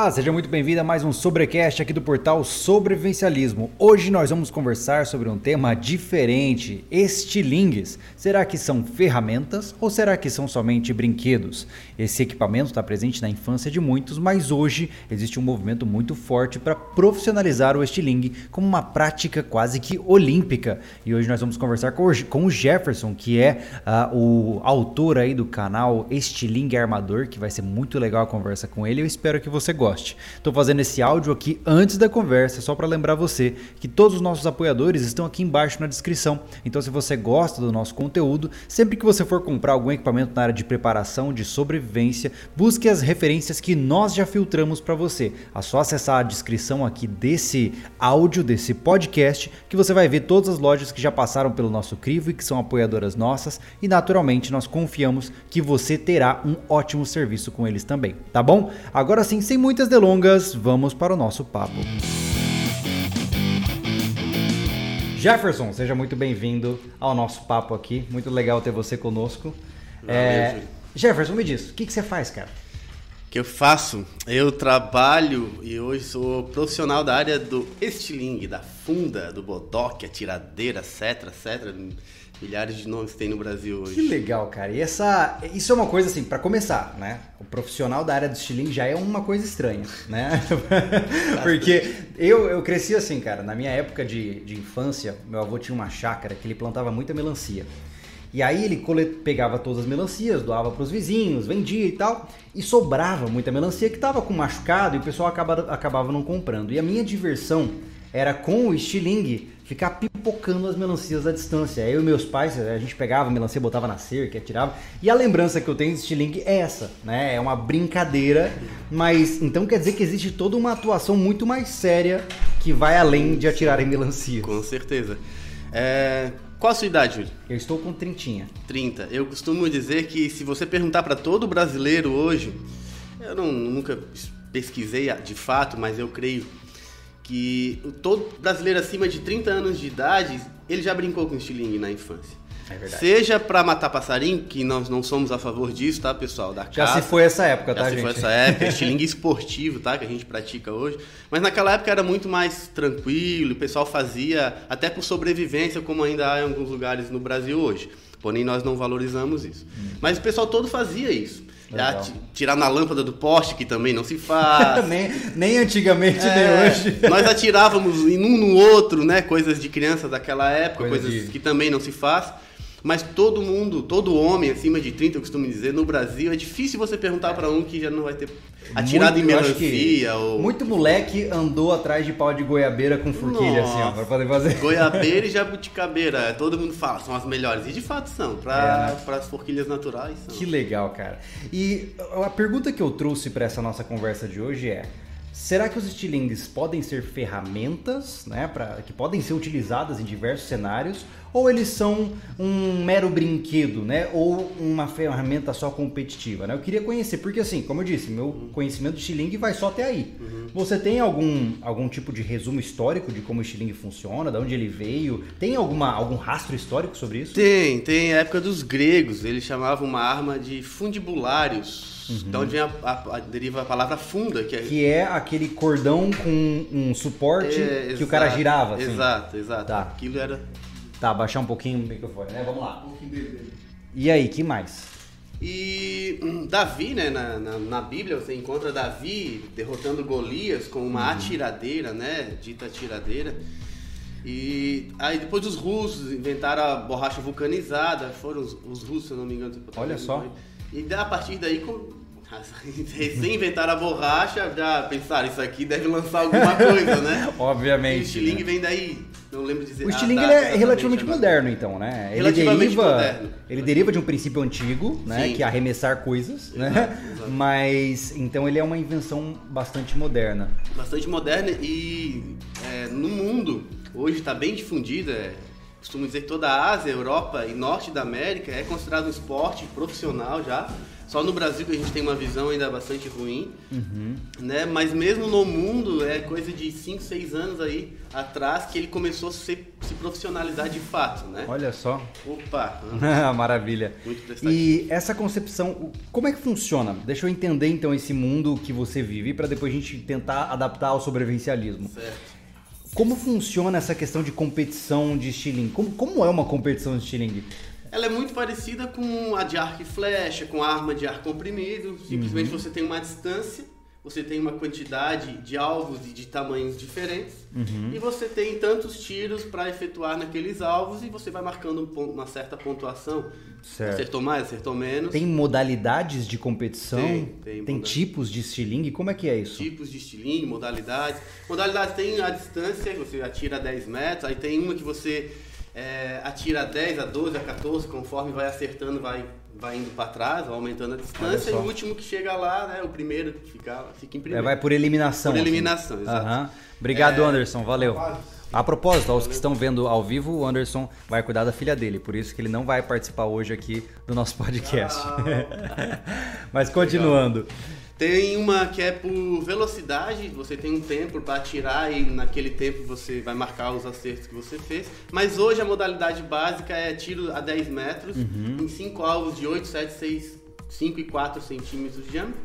Olá, seja muito bem-vindo a mais um Sobrecast aqui do portal Sobrevivencialismo. Hoje nós vamos conversar sobre um tema diferente: estilingues. Será que são ferramentas ou será que são somente brinquedos? Esse equipamento está presente na infância de muitos, mas hoje existe um movimento muito forte para profissionalizar o estilingue como uma prática quase que olímpica. E hoje nós vamos conversar com o Jefferson, que é uh, o autor aí do canal Estilingue Armador, que vai ser muito legal a conversa com ele. Eu espero que você você goste. Estou fazendo esse áudio aqui antes da conversa, só para lembrar você que todos os nossos apoiadores estão aqui embaixo na descrição. Então, se você gosta do nosso conteúdo, sempre que você for comprar algum equipamento na área de preparação, de sobrevivência, busque as referências que nós já filtramos para você. É só acessar a descrição aqui desse áudio, desse podcast, que você vai ver todas as lojas que já passaram pelo nosso crivo e que são apoiadoras nossas. E naturalmente, nós confiamos que você terá um ótimo serviço com eles também, tá bom? Agora sim, sem muitas delongas, vamos para o nosso papo. Jefferson, seja muito bem-vindo ao nosso papo aqui. Muito legal ter você conosco. É... Jefferson, me diz, o que, que você faz, cara? O que eu faço? Eu trabalho e hoje sou profissional da área do estilingue, da funda, do bodoque, atiradeira, cetra, cetra milhares de nomes tem no Brasil hoje. Que legal, cara. E essa, isso é uma coisa assim, para começar, né? O profissional da área do estilingue já é uma coisa estranha, né? Porque eu, eu cresci assim, cara. Na minha época de, de infância, meu avô tinha uma chácara que ele plantava muita melancia. E aí ele pegava todas as melancias, doava para os vizinhos, vendia e tal, e sobrava muita melancia que estava com machucado e o pessoal acabava, acabava não comprando. E a minha diversão era com o estilingue ficar pipocando as melancias à distância. Eu e meus pais, a gente pegava a melancia, botava na cerca, atirava. E a lembrança que eu tenho de estilingue é essa, né? É uma brincadeira, mas então quer dizer que existe toda uma atuação muito mais séria que vai além de atirar em melancia. Com certeza. É... Qual a sua idade, Júlio? Eu estou com trintinha. 30. Eu costumo dizer que se você perguntar para todo brasileiro hoje, eu não, nunca pesquisei de fato, mas eu creio que todo brasileiro acima de 30 anos de idade, ele já brincou com estilingue na infância. É. Seja para matar passarinho, que nós não somos a favor disso, tá, pessoal? Da já se foi essa época, já tá, gente? Já se foi essa época, estilingue esportivo, tá? Que a gente pratica hoje. Mas naquela época era muito mais tranquilo, o pessoal fazia até por sobrevivência, como ainda há em alguns lugares no Brasil hoje. Porém, nós não valorizamos isso. Hum. Mas o pessoal todo fazia isso. Já tirar na lâmpada do poste, que também não se faz. nem, nem antigamente, é, nem hoje. nós atirávamos um no outro, né? Coisas de criança daquela época, Coisa coisas de... que também não se faz. Mas todo mundo, todo homem acima de 30, eu costumo dizer, no Brasil, é difícil você perguntar para um que já não vai ter atirado muito, em melancia. Ou... Muito moleque andou atrás de pau de goiabeira com forquilha, Nossa. assim, ó, pra poder fazer. Goiabeira e jabuticabeira, todo mundo fala, são as melhores. E de fato são, para é, né? as forquilhas naturais. São. Que legal, cara. E a pergunta que eu trouxe para essa nossa conversa de hoje é. Será que os estilingues podem ser ferramentas, né, pra, que podem ser utilizadas em diversos cenários, ou eles são um mero brinquedo, né? Ou uma ferramenta só competitiva, né? Eu queria conhecer, porque assim, como eu disse, meu conhecimento de estilingue vai só até aí. Uhum. Você tem algum, algum tipo de resumo histórico de como o estilingue funciona, de onde ele veio? Tem alguma, algum rastro histórico sobre isso? Tem, tem. A época dos gregos, eles chamavam uma arma de fundibulários. Uhum. Da onde vem a, a, a, deriva a palavra funda, que é... que é aquele cordão com um suporte é, que exato, o cara girava. Assim. Exato, exato. Tá. Aquilo era Tá, baixar um pouquinho o microfone, né? Vamos lá. E aí, que mais? E hum, Davi, né, na, na, na, Bíblia você encontra Davi derrotando Golias com uma uhum. atiradeira, né, dita atiradeira. E aí depois os russos inventaram a borracha vulcanizada, foram os, os russos, se eu não me engano. Olha só. E a partir daí Recém inventaram a borracha, já pensaram, isso aqui deve lançar alguma coisa, né? Obviamente. E o estilingue né? vem daí, não lembro dizer. O estilingue é relativamente moderno, então, né? Ele deriva, moderno. Ele deriva de um princípio antigo, né? Sim. Que é arremessar coisas, né? exato, né? Exato. Mas, então ele é uma invenção bastante moderna. Bastante moderna e é, no mundo, hoje está bem difundida, é, costumo dizer que toda a Ásia, Europa e Norte da América é considerado um esporte profissional já. Só no Brasil que a gente tem uma visão ainda bastante ruim, uhum. né? Mas mesmo no mundo é coisa de 5, 6 anos aí atrás que ele começou a se, se profissionalizar de fato, né? Olha só. Opa! Maravilha. Muito. E essa concepção, como é que funciona? Deixa eu entender então esse mundo que você vive para depois a gente tentar adaptar ao sobrevivencialismo. Certo. Como funciona essa questão de competição de estilingue? Como, como é uma competição de estilingue? Ela é muito parecida com a de arco e flecha, com a arma de ar comprimido. Simplesmente uhum. você tem uma distância, você tem uma quantidade de alvos e de tamanhos diferentes, uhum. e você tem tantos tiros para efetuar naqueles alvos e você vai marcando uma certa pontuação. Certo. Acertou mais, acertou menos. Tem modalidades de competição? Tem, tem, tem tipos de estilingue? Como é que é isso? Tipos de estilingue, modalidades. Modalidades tem a distância, você atira a 10 metros, aí tem uma que você é, atira a 10, a 12, a 14, conforme vai acertando, vai, vai indo para trás, vai aumentando a distância. E o último que chega lá, né, o primeiro que fica, fica em primeiro. É, vai por eliminação. Por assim. eliminação, assim. exato. Uhum. Obrigado, é... Anderson, valeu. A propósito, aos que estão vendo ao vivo, o Anderson vai cuidar da filha dele, por isso que ele não vai participar hoje aqui do nosso podcast. Ah. Mas continuando. Legal. Tem uma que é por velocidade, você tem um tempo para atirar e naquele tempo você vai marcar os acertos que você fez. Mas hoje a modalidade básica é tiro a 10 metros, uhum. em 5 alvos de 8, 7, 6, 5 e 4 centímetros de diâmetro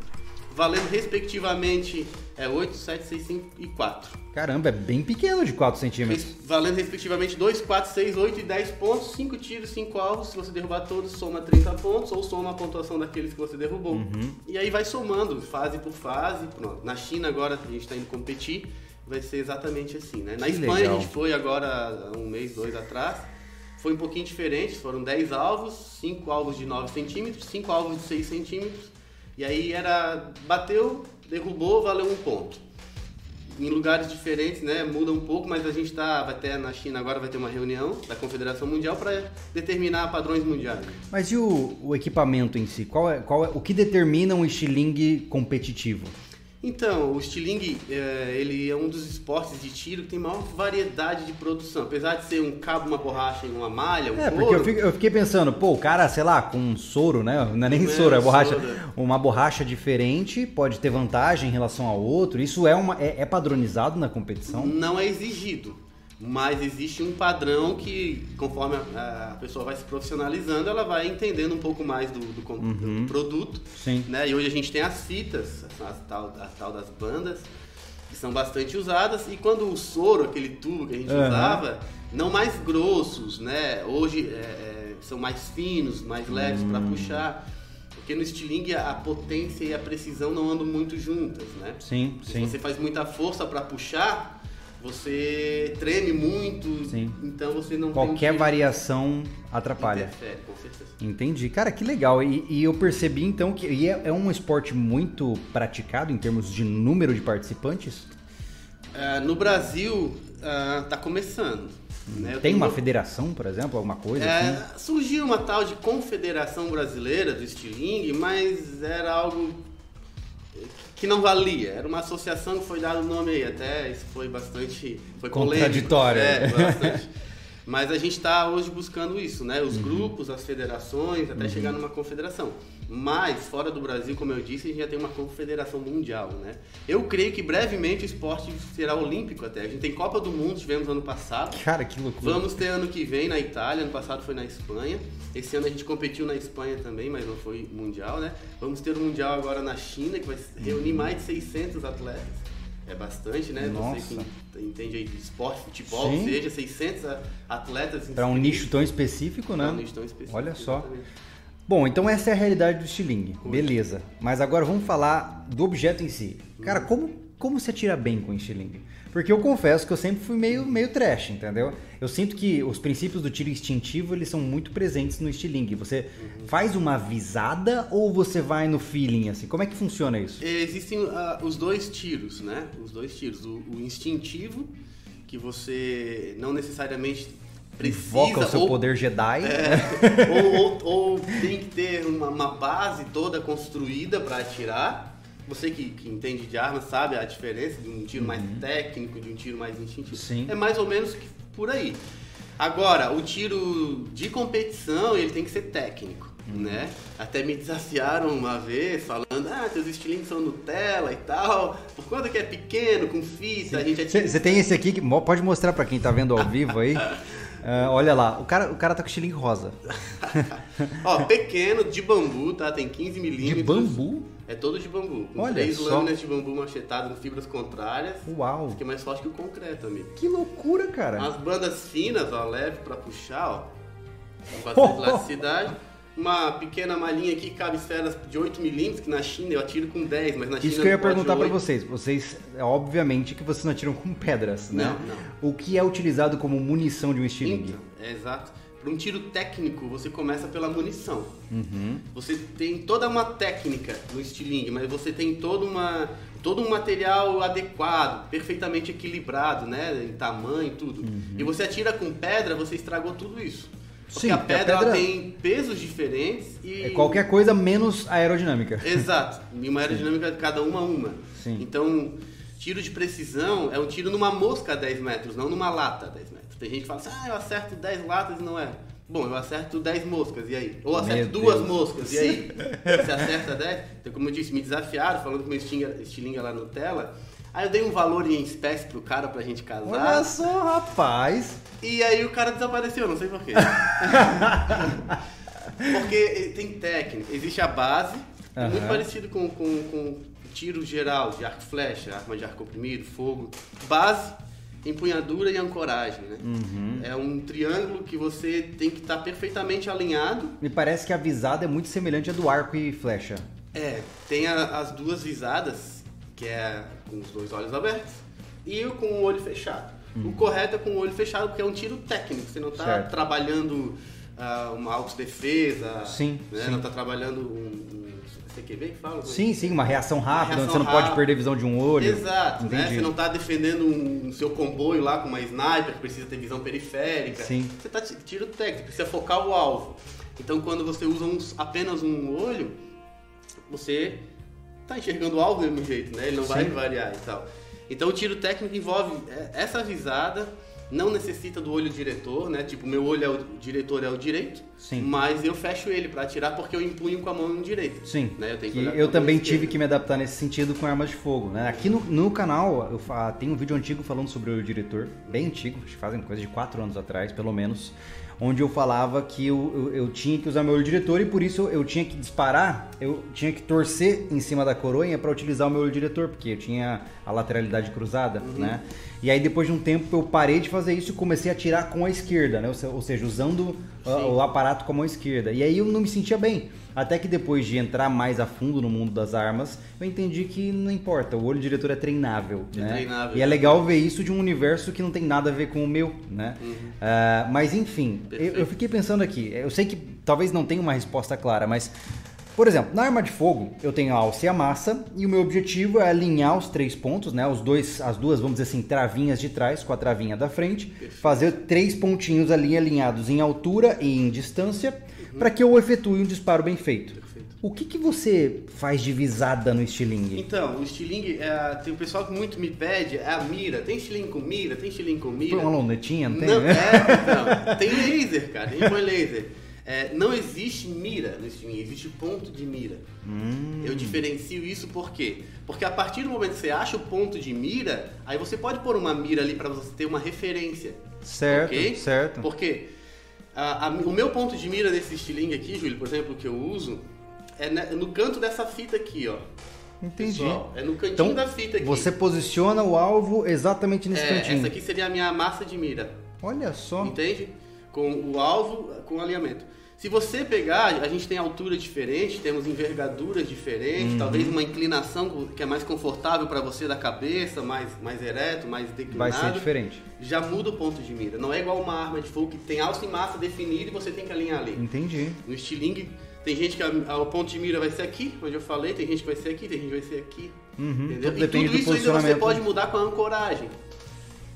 valendo respectivamente é, 8, 7, 6, 5 e 4. Caramba, é bem pequeno de 4 centímetros. Valendo respectivamente 2, 4, 6, 8 e 10 pontos, 5 tiros, 5 alvos. Se você derrubar todos, soma 30 pontos ou soma a pontuação daqueles que você derrubou. Uhum. E aí vai somando, fase por fase. Pronto. Na China agora a gente está indo competir, vai ser exatamente assim, né? Na que Espanha legal. a gente foi agora, um mês, dois atrás. Foi um pouquinho diferente, foram 10 alvos, 5 alvos de 9 centímetros, 5 alvos de 6 centímetros e aí era bateu, derrubou, valeu um ponto. Em lugares diferentes, né, muda um pouco, mas a gente está, vai ter na China agora vai ter uma reunião da Confederação Mundial para determinar padrões mundiais. Mas e o, o equipamento em si? Qual é, qual é, o que determina um estilingue competitivo? Então, o estilingue, é, ele é um dos esportes de tiro que tem maior variedade de produção. Apesar de ser um cabo, uma borracha e uma malha, um É, couro, porque eu, fico, eu, fiquei pensando, pô, o cara, sei lá, com um soro, né? Não é nem não soro, é, é borracha. Soro. Uma borracha diferente pode ter vantagem em relação ao outro. Isso é, uma, é, é padronizado na competição? Não é exigido. Mas existe um padrão que, conforme a, a, pessoa vai se profissionalizando, ela vai entendendo um pouco mais do, do, uhum. do produto. Sim. Né? E hoje a gente tem as fitas, a tal, a tal das bandas, que são bastante usadas. E quando o soro, aquele tubo que a gente uhum. usava, não mais grossos, né? Hoje é, é, são mais finos, mais leves uhum. para puxar. Porque no estilingue a potência e a precisão não andam muito juntas, né? Sim, Se sim. você faz muita força para puxar, você treme muito, Sim. então você não Qualquer tem variação atrapalha. Interfere, com certeza. Entendi. Cara, que legal. E, e eu percebi então que é, é, um esporte muito praticado em termos de número de participantes? Uh, no Brasil, está uh, começando. Né? Tem uma federação, por exemplo, alguma coisa é, assim? Surgiu uma tal de Confederação Brasileira do Estilingue, mas era algo que não valia. Era uma associação que foi dado o nome aí, até isso foi bastante. Foi contraditório. É, foi bastante. Mas a gente está hoje buscando isso, né? Os uhum. grupos, as federações, até uhum. chegar numa confederação. Mas, fora do Brasil, como eu disse, a gente já tem uma confederação mundial, né? Eu creio que brevemente o esporte será olímpico até. A gente tem Copa do Mundo, tivemos ano passado. Cara, que loucura. Vamos ter ano que vem na Itália, ano passado foi na Espanha. Esse ano a gente competiu na Espanha também, mas não foi mundial, né? Vamos ter o mundial agora na China, que vai reunir uhum. mais de 600 atletas. É bastante, né? Nossa. Você que entende aí de esporte, futebol, Sim. seja 600 atletas. Para um nicho tão específico, né? Para um nicho tão específico. Olha só. Exatamente. Bom, então essa é a realidade do estilingue. Beleza. Mas agora vamos falar do objeto em si. Cara, uhum. como, como se atira bem com estilingue? Porque eu confesso que eu sempre fui meio, meio trash, entendeu? Eu sinto que os princípios do tiro instintivo, eles são muito presentes no estilingue. Você uhum. faz uma visada ou você vai no feeling, assim? Como é que funciona isso? Existem uh, os dois tiros, né? Os dois tiros. O, o instintivo, que você não necessariamente precisa... Invoca o seu ou, poder Jedi. É, ou, ou, ou, tem que ter uma, uma base toda construída para atirar você que, que, entende de armas sabe a diferença de um tiro uhum. mais técnico, de um tiro mais instintivo. Sim. É mais ou menos por aí. Agora, o tiro de competição, ele tem que ser técnico, uhum. né? Até me desafiaram uma vez, falando, ah, teus estilingues são Nutella e tal, por conta que é pequeno, com fita, Sim. a gente... Você é... tem esse aqui, que pode mostrar para quem tá vendo ao vivo aí? Uh, olha lá, o cara, o cara tá com estilingue rosa. Ó, pequeno, de bambu, tá? Tem 15 milímetros. De bambu? É todo de bambu. Com olha três só. lâminas de bambu machetado com fibras contrárias. Uau! Aqui é mais forte que o concreto, amigo. Que loucura, cara! As bandas finas, ó, leve pra puxar, ó. Com bastante elasticidade uma pequena malinha aqui que cabe esferas de 8 milímetros, que na China eu atiro com 10, mas na China Isso que eu ia perguntar para vocês. Vocês, obviamente que vocês não atiram com pedras, né? Não, não. O que é utilizado como munição de um estilingue? Então, é exato. Para um tiro técnico, você começa pela munição. Uhum. Você tem toda uma técnica no estilingue, mas você tem toda uma, todo um material adequado, perfeitamente equilibrado, né? Em tamanho e tudo. Uhum. E você atira com pedra, você estragou tudo isso. Porque Sim, a pedra, a pedra... tem pesos diferentes e. É qualquer coisa menos aerodinâmica. Exato. E uma aerodinâmica cada uma uma. Sim. Então, tiro de precisão é um tiro numa mosca a 10 metros, não numa lata a 10 metros. Tem gente que fala assim, ah, eu acerto 10 latas e não é. Bom, eu acerto 10 moscas, e aí? Ou acerto Meu duas Deus. moscas, e aí? Você acerta 10? Então, como eu disse, me desafiaram, falando com meu estilinga lá no tela. Aí eu dei um valor em espécie pro cara pra gente casar. Olha só, rapaz. E aí o cara desapareceu, não sei porquê. Porque tem técnica, existe a base, uhum. muito parecido com, com, com tiro geral de arco flecha, arma de ar comprimido, fogo. Base, empunhadura e ancoragem, né? Uhum. É um triângulo que você tem que estar tá perfeitamente alinhado. Me parece que a visada é muito semelhante à do arco e flecha. É, tem a, as duas visadas que é com os dois olhos abertos, e com o olho fechado. Uhum. O correto é com o olho fechado, porque é um tiro técnico, você não está trabalhando uh, uma autodefesa, sim, né? sim. não está trabalhando um, um CQB que fala? Sim, sim, uma reação rápida, uma reação você não rápida. pode perder visão de um olho. Exato, né? você não está defendendo um, um, seu comboio lá com uma sniper que precisa ter visão periférica. Sim. Você está tiro técnico, precisa focar o alvo. Então quando você usa apenas um olho, você tá enxergando algo do mesmo jeito, né? Ele não Sim. vai variar e tal. Então o tiro técnico envolve é, essa visada, não necessita do olho diretor, né? Tipo, meu olho é o diretor é o direito, Sim. mas eu fecho ele para atirar porque eu empunho com a mão direita. Sim. Né? Eu, tenho que eu também tive que me adaptar nesse sentido com armas de fogo, né? Aqui no, no canal eu tem um vídeo antigo falando sobre o olho diretor, bem antigo, fazem coisa de 4 anos atrás, pelo menos onde eu falava que eu, eu, eu, tinha que usar meu olho diretor e por isso eu tinha que disparar, eu tinha que torcer em cima da coroinha para utilizar o meu olho diretor, porque eu tinha a lateralidade cruzada, uhum. né? E aí depois de um tempo eu parei de fazer isso e comecei a atirar com a esquerda, né? Ou seja, usando o aparato com a mão esquerda. E aí eu não me sentia bem. Até que depois de entrar mais a fundo no mundo das armas, eu entendi que não importa, o olho diretor é treinável. É né? treinável. E é legal ver isso de um universo que não tem nada a ver com o meu, né? Uhum. Uh, mas enfim, eu, eu fiquei pensando aqui, eu sei que talvez não tenha uma resposta clara, mas por exemplo, na arma de fogo, eu tenho a alça e a massa, e o meu objetivo é alinhar os três pontos, né? Os dois, as duas, vamos dizer assim, travinhas de trás com a travinha da frente, fazer três pontinhos ali alinhados em altura e em distância, uhum. para que eu efetue um disparo bem feito. Perfeito. O que, que você faz de visada no estilingue? Então, o estilingue, é, tem o pessoal que muito me pede, é a mira. Tem estilingue com mira? Tem estilingue com mira? Põe uma lunetinha, não tem? Não, é, não. Tem laser, cara. Põe laser. É, não existe mira no Steam, existe ponto de mira. Hum. Eu diferencio isso por quê? Porque a partir do momento que você acha o ponto de mira, aí você pode pôr uma mira ali para você ter uma referência. Certo, okay? certo. Porque a, a, o meu ponto de mira nesse estilingue aqui, Júlio, por exemplo, que eu uso, é no canto dessa fita aqui, ó. Entendi. Pessoal, é no cantinho então, da fita aqui. Você posiciona o alvo exatamente nesse é, cantinho. Essa aqui seria a minha massa de mira. Olha só. Entende? Com o alvo, com o alinhamento. Se você pegar, a gente tem altura diferente, temos envergaduras diferentes, uhum. talvez uma inclinação que é mais confortável para você da cabeça, mais, mais ereto, mais declinado. Vai ser diferente. Já muda o ponto de mira. Não é igual uma arma de fogo que tem alça e massa definida e você tem que alinhar ali. Entendi. No estilingue, tem gente que a, a, o ponto de mira vai ser aqui, onde eu falei, tem gente que vai ser aqui, tem gente que vai ser aqui. Uhum. Entendeu? Tudo e tudo isso ainda você pode mudar com a ancoragem.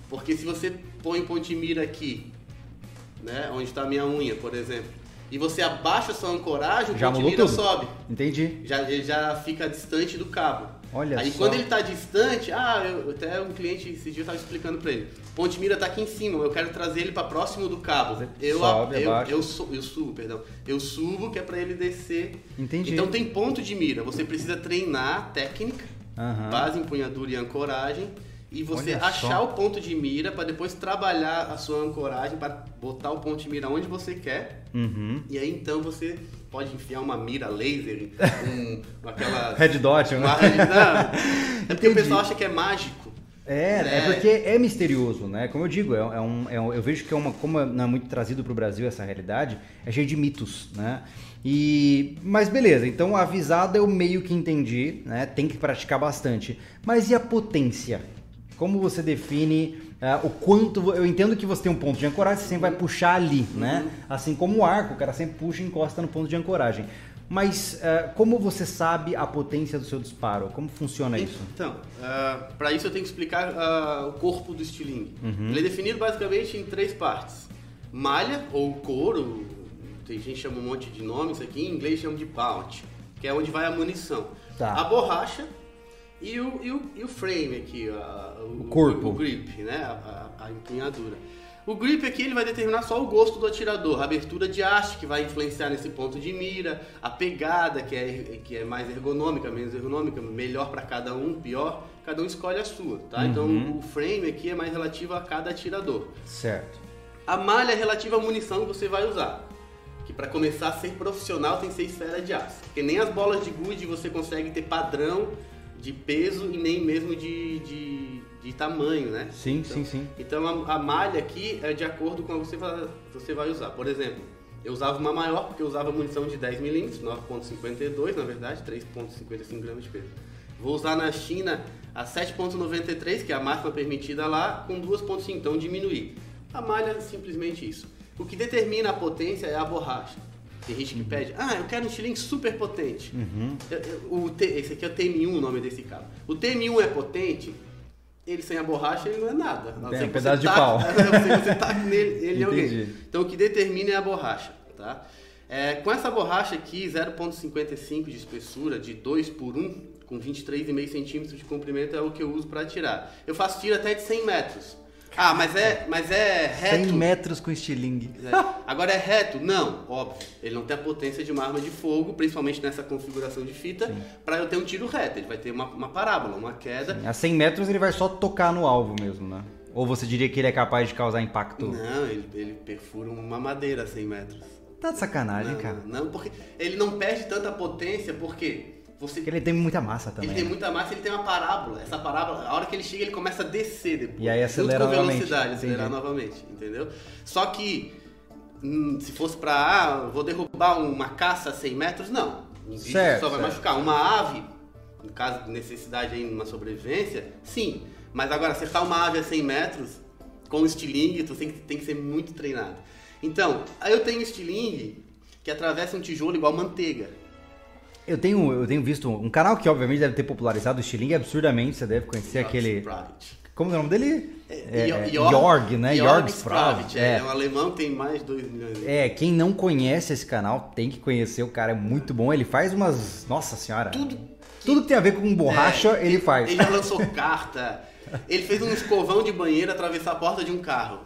Porque se você põe o ponto de mira aqui, né, onde está a minha unha, por exemplo, e você abaixa a sua ancoragem, o já ponto de mira tudo. sobe. Entendi. Já, já fica distante do cabo. Olha Aí só. quando ele está distante, ah, eu, até um cliente esse dia eu estava explicando para ele, ponte mira está aqui em cima, eu quero trazer ele para próximo do cabo. Eu, Sobe, eu, eu, su- eu subo, perdão. Eu subo que é para ele descer. Entendi. Então tem ponto de mira, você precisa treinar técnica, Aham. base, empunhadura e ancoragem. E você Olha achar só. o ponto de mira para depois trabalhar a sua ancoragem para botar o ponto de mira onde você quer. Uhum. E aí então você pode enfiar uma mira laser, um, aquela Red Dot, uma né? não, é porque Entendi. o pessoal acha que é mágico. É, é É. porque é misterioso, né? Como eu digo, é, é um, é um- eu vejo que é uma, como não é muito trazido para o Brasil essa realidade, é cheio de mitos, né? E, mas beleza, então avisada eu meio que entendi, né? Tem que praticar bastante. Mas e a potência? Como você define ah, o quanto? Eu entendo que você tem um ponto de ancoragem, você sempre vai puxar ali, né? Assim como o arco, o cara sempre puxa e encosta no ponto de ancoragem. Mas ah, como você sabe a potência do seu disparo? Como funciona isso? Então, para isso eu tenho que explicar ah, o corpo do estilingue. Uhum. Ele é definido basicamente em três partes: malha ou couro, tem gente que chama um monte de nomes aqui, em inglês chama de bout, que é onde vai a munição. Tá. A borracha e o, e o, e o frame aqui, a- o, O corpo. o grip, né? A, a- a empunhadura. O grip aqui ele vai determinar só o gosto do atirador, a abertura de haste que vai influenciar nesse ponto de mira, a pegada que é, que é mais ergonômica, menos ergonômica, melhor para cada um, pior, cada um escolhe a sua, tá? Então o frame aqui é mais relativo a cada atirador. Certo. A malha é relativa à munição que você vai usar. Que para começar a ser profissional tem que ser esfera de aço. Porque nem as bolas de gude você consegue ter padrão de peso e nem mesmo de, de, de tamanho, né? Sim, Então- sim, sim. Então a, a malha aqui é de acordo com a que você vai, você vai usar. Por exemplo, eu usava uma maior porque eu usava munição de 10mm, 9.52 na verdade, 3.55 gramas de peso. Vou usar na China a 7.93, que é a máxima permitida lá, com 2.5, então diminuir. A malha é simplesmente isso. O que determina a potência é a borracha. Tem gente que pede, ah, eu quero um estilingue super potente. Eu- O esse aqui é o TM1, o nome desse cabo. O TM1 é potente, ele sem a borracha ele não é nada. Não É, um pedaço de pau. se você taca nele, ele é alguém. Então o que determina é a borracha, tá? É, com essa borracha aqui, 0.55 de espessura, de 2 por 1, com 23,5 centímetros de comprimento é o que eu uso para atirar. Eu faço tiro até de 100 metros. Ah, mas é, mas é 100 reto. metros com estilingue. É. Agora é reto? Não, óbvio. Ele não tem a potência de uma arma de fogo, principalmente nessa configuração de fita, para eu ter um tiro reto. Ele vai ter uma, uma parábola, uma queda. A 100 metros ele vai só tocar no alvo mesmo, né? Ou você diria que ele é capaz de causar impacto? Não, ele, ele perfura uma madeira a 100 metros. Tá de sacanagem, não, cara. não, porque ele não perde tanta potência, porque você Porque ele tem muita massa também. Ele tem né? muita massa, ele tem uma parábola. Essa parábola, a hora que ele chega, ele começa a descer depois. E aí acelera junto com novamente. velocidade, acelerar Entendi. novamente, entendeu? Só que hum, se fosse pra, ah, vou derrubar uma caça a 100 metros, não. Bicho Certo, só vai certo. machucar. Uma ave, no caso de necessidade aí numa sobrevivência, sim. Mas agora, acertar uma ave a 100 metros com estilingue, tu tem que, tem que ser muito treinado. Então, aí eu tenho estilingue que atravessa um tijolo igual manteiga. Eu tenho, eu tenho visto um canal que obviamente deve ter popularizado o estilingue absurdamente, você deve conhecer aquele... Sprout. Como é o nome dele? É, Jorg- Jorg, né? Jorg Sprout. Sprout, é. é um alemão que tem mais de 2 milhões de É, quem não conhece esse canal tem que conhecer, o cara é muito bom. Ele faz umas. Nossa senhora. Tudo Tudo que tem a ver com borracha, É, ele faz. Ele já lançou carta. Ele fez um escovão de banheiro atravessar a porta de um carro.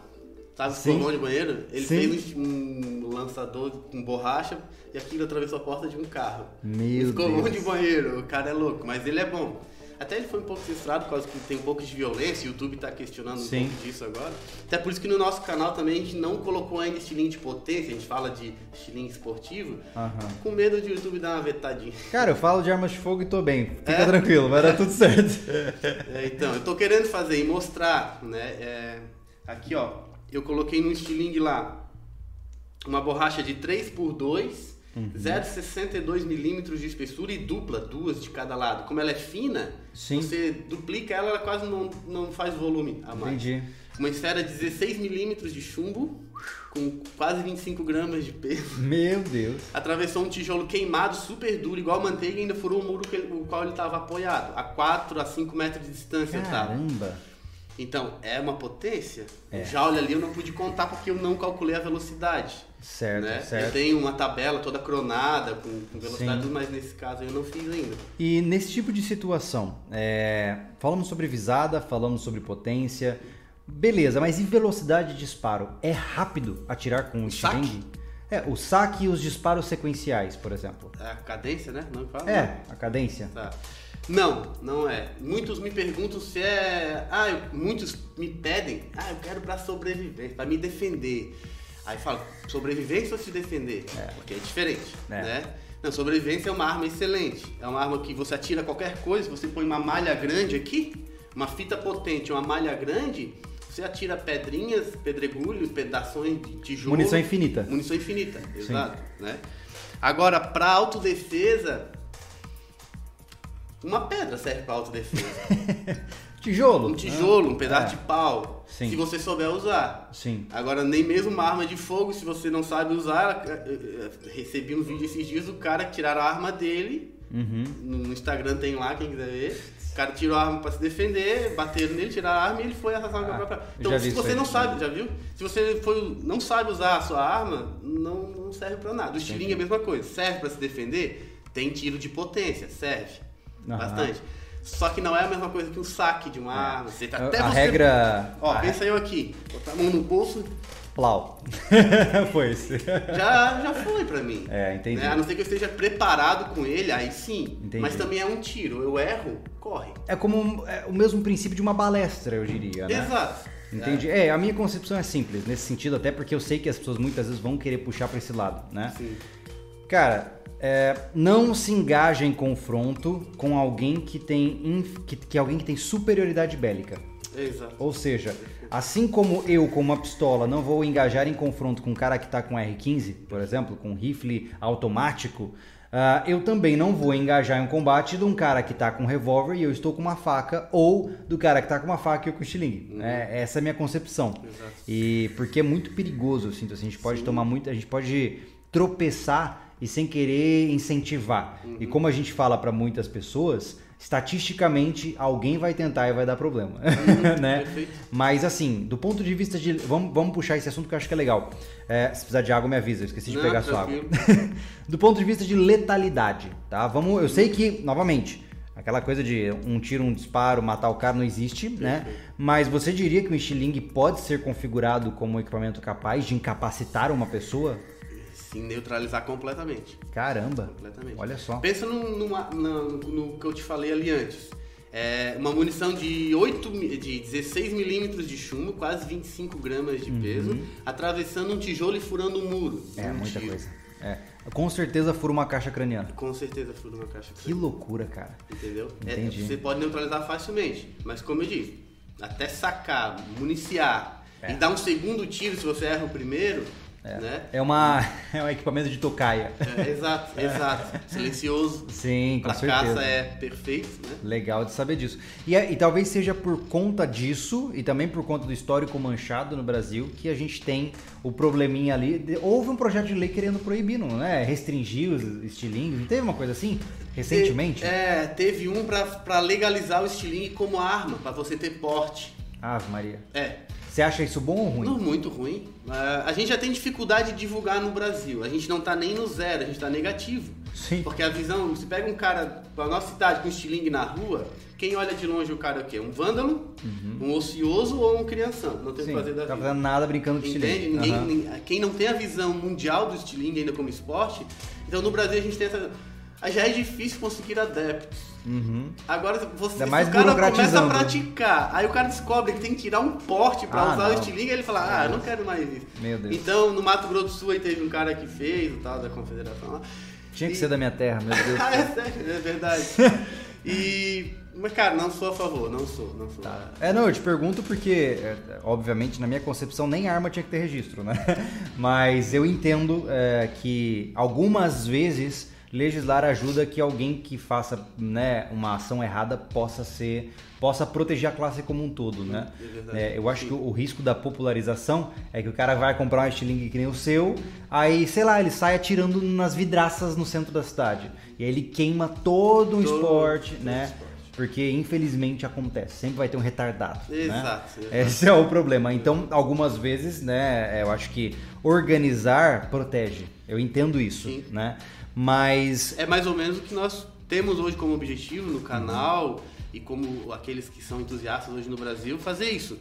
Sabe o escovão de banheiro? Ele Sim. fez um, um lançador com borracha e aquilo atravessou a porta de um carro. Meu escovão Deus. de banheiro. O cara é louco, mas ele é bom. Até ele foi um pouco censurado por causa que tem um pouco de violência, o YouTube tá questionando um Sim. pouco disso agora. Até por isso que no nosso canal também a gente não colocou ainda estilingue de potência, a gente fala de estilingue esportivo, Aham. com medo de o YouTube dar uma vetadinha. Cara, eu falo de armas de fogo e tô bem. Fica É? tranquilo, vai dar tudo certo. É, então, eu tô querendo fazer e mostrar, né? é, aqui, ó, eu coloquei no estilingue lá uma borracha de 3x2, Uhum. 0,62 milímetros de espessura e dupla, duas de cada lado. Como ela é fina, Sim. você duplica ela, ela quase não, não faz volume a mais. Entendi. Uma esfera de 16 milímetros de chumbo, com quase 25 gramas de peso. Meu Deus. Atravessou um tijolo queimado, super duro, igual manteiga, e ainda furou o muro que o qual ele estava apoiado, a 4 a 5 metros de distância, tá? Então, é uma potência. É. O Joule ali eu não pude contar porque eu não calculei a velocidade. Certo, né? certo. Eu tenho uma tabela toda cronada com, com velocidade, Sim. mas nesse caso eu não fiz ainda. E nesse tipo de situação, é, falamos sobre visada, falamos sobre potência, beleza, mas e velocidade de disparo? É rápido atirar com o estilingue? É, o saque e os disparos sequenciais, por exemplo. É a cadência, né? Não fala? É, a cadência. Tá. Não, não é. Muitos me perguntam se é. Ah, eu- muitos me pedem. Ah, eu quero pra sobrevivência, pra me defender. Aí falo, sobrevivência ou se defender? Porque é diferente, É. né? Não, sobrevivência é uma arma excelente. É uma arma que você atira qualquer coisa, você põe uma malha grande aqui, uma fita potente, uma malha grande, você atira pedrinhas, pedregulhos, pedaços de tijolo. Munição infinita. Munição infinita, exato. Né? Agora, para autodefesa, uma pedra serve para autodefesa. Tijolo? Um tijolo, um pedaço É. de pau. Sim. Se você souber usar. Sim. Agora, nem mesmo uma arma de fogo, se você não sabe usar, eh, eh, recebi um vídeo esses dias do cara tiraram a arma dele. Uhum. No Instagram tem lá, quem quiser ver. O cara tirou a arma pra se defender, bateram nele, tiraram a arma e ele foi assassinar Ah, a própria. Então, se você não sabe, já viu? Se você foi, não sabe usar a sua arma, não, não serve pra nada. O estilingue é a mesma coisa. Serve pra se defender? Tem tiro de potência, serve. Aham. Bastante. Só que não é a mesma coisa que um saque de uma arma. Você tá, até a você... regra. Ó, a pensa eu aqui. Botar a mão no bolso, Plau. Foi esse. já, já foi pra mim. É, entendi. Né? A não ser que eu esteja preparado com ele, aí sim. Entendi. Mas também é um tiro. Eu erro, corre. É como um- é o mesmo princípio de uma balestra, eu diria, né? Exato. Entendi. É, a minha concepção é simples nesse sentido, até porque eu sei que as pessoas muitas vezes vão querer puxar pra esse lado, né? Sim. Cara, é, não se engaja em confronto com alguém que tem que, que alguém que tem superioridade bélica. Exato. Ou seja, assim como eu com uma pistola não vou engajar em confronto com um cara que tá com R15, por exemplo, com um rifle automático, ah, eu também não vou engajar em um combate de um cara que tá com um revólver e eu estou com uma faca, ou do cara que tá com uma faca e eu com estilingue. É, essa é a minha concepção. Exato. E porque é muito perigoso, eu sinto assim, a gente pode tomar muito, a gente pode tropeçar e sem querer incentivar. E como a gente fala para muitas pessoas, estatisticamente alguém vai tentar e vai dar problema, né? perfeito. Mas assim, do ponto de vista de, vamos, vamos puxar esse assunto que eu acho que é legal. É, se precisar de água me avisa, eu esqueci de Não, pegar sua água. do ponto de vista de letalidade, tá? Vamos, eu sei que novamente Aquela coisa de um tiro, um disparo, matar o cara não existe, né? Mas você diria que o estilingue pode ser configurado como um equipamento capaz de incapacitar uma pessoa? Sim, neutralizar completamente. Caramba! Completamente. Olha só. Pensa numa- na- no, no que eu te falei ali antes. É uma munição de, 8, mi- de 16 milímetros de chumbo, quase 25 gramas de peso, atravessando um tijolo e furando um muro. Uhum. É, Um muita tiro. coisa. É. Com certeza fura uma caixa craniana. Com certeza fura uma caixa. Que loucura, cara. Entendeu? É, Entendi. você pode neutralizar facilmente, mas como eu disse, até sacar, municiar É. e dar um segundo tiro se você erra o primeiro, né? É, uma, é um equipamento de tocaia. É, exato, exato. Silencioso. Sim, com Pra certeza. caça é perfeito, né? Legal de saber disso. E, é- e talvez seja por conta disso e também por conta do histórico manchado no Brasil que a gente tem o probleminha ali. houve um projeto de lei querendo proibir, não é? Restringir os estilingues. Teve uma coisa assim? Recentemente? Te- é, teve um pra legalizar o estilingue como arma, pra você ter porte. Ave Maria. É, Você acha isso bom ou ruim? não muito ruim. Ah, a gente já tem dificuldade de divulgar no Brasil. A gente não tá nem no zero, a gente tá negativo. Sim. Porque a visão, se pega um cara da nossa cidade com estilingue na rua, quem olha de longe o cara é o quê? Um vândalo, um ocioso ou um crianção? Não tem o Uhum. Que fazer da tá vida. fazendo nada brincando com Entende? estilingue. Ninguém, Aham. nin- Quem não tem a visão mundial do estilingue ainda como esporte, então no Brasil a gente tem essa. Já é difícil conseguir adeptos. Uhum. Agora, você, mais o cara começa a burocratizando. praticar, aí o cara descobre que tem que tirar um porte pra Ah, usar não. o estilingue, ele fala, ah, eu não quero mais isso. Meu Deus. Então, no Mato Grosso do Sul aí teve um cara que fez, o tal da confederação lá. Tinha que E- ser da minha terra, meu Deus. ah, é sério, é verdade. E. Mas, cara, não sou a favor, não sou, não sou. É, não, eu te pergunto porque, é, obviamente, na minha concepção, nem arma tinha que ter registro, né? Mas eu entendo é, que algumas vezes legislar ajuda que alguém que faça né, uma ação errada possa ser possa proteger a classe como um todo, né? É. É, eu acho que o, o risco da popularização é que o cara vai comprar um estilingue que nem o seu, aí, sei lá, ele sai atirando nas vidraças no centro da cidade. E aí ele queima todo o Todo- esporte, todo né? esporte. porque infelizmente acontece, sempre vai ter um retardado. Exato. Né? Esse é o problema. Então, algumas vezes, né, eu acho que organizar protege. Eu entendo isso, Sim. né? Mas é mais ou menos o que nós temos hoje como objetivo no canal e como aqueles que são entusiastas hoje no Brasil fazer isso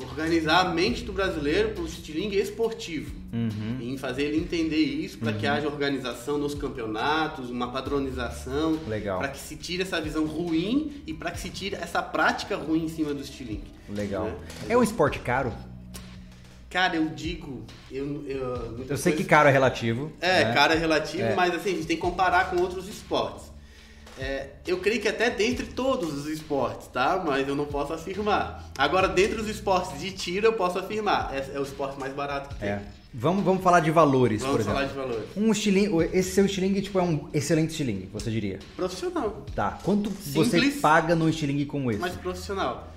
organizar a mente do brasileiro para o estilingue esportivo. Uhum. Em fazer ele entender isso, para uhum. que haja organização nos campeonatos, uma padronização. Legal. Para que se tire essa visão ruim e para que se tire essa prática ruim em cima do estilingue. Legal. Né? É um esporte caro? Cara, eu digo. Eu, eu, eu sei que caro é relativo. É, né? caro é relativo, é. mas assim, a gente tem que comparar com outros esportes. É, eu creio que até dentre todos os esportes, tá? Mas eu não posso afirmar. Agora, dentre os esportes de tiro, eu posso afirmar. É, é o esporte mais barato que tem. É. Vamos, vamos falar de valores, vamos por exemplo. Vamos falar de valores. Um estilingue, esse seu estilingue tipo, é um excelente estilingue, você diria? Profissional. Tá. Quanto Simples, você paga num estilingue como esse? Mas profissional.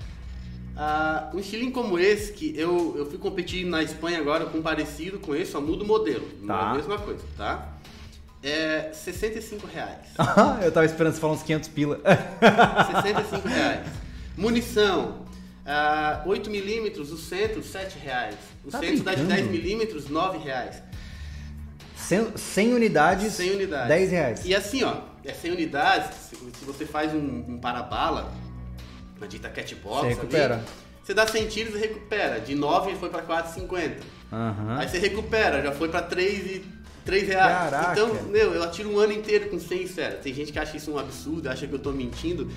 Uh, um estilingue como esse, que eu, eu fui competir na Espanha agora com um parecido com esse, só muda o modelo. Tá. É a mesma coisa, tá? é 65 reais. eu tava esperando você falar uns 500 pila. 65 reais. Munição, uh, 8 milímetros, o centro, 7 reais. O tá centro brincando? das 10 milímetros, 9 reais. 100, 100 unidades, 100 unidades, 10 reais. E assim, ó, é 100 unidades, se, se você faz um, um para-bala, uma dita catbox, você recupera. Ali, você dá 100 tiros e recupera. De 9 foi para 4,50. Uhum. Aí você recupera, já foi para 3 3 reais. Caraca. Então, meu, eu atiro um ano inteiro com 100 esferas. Tem gente que acha isso um absurdo, acha que eu tô mentindo.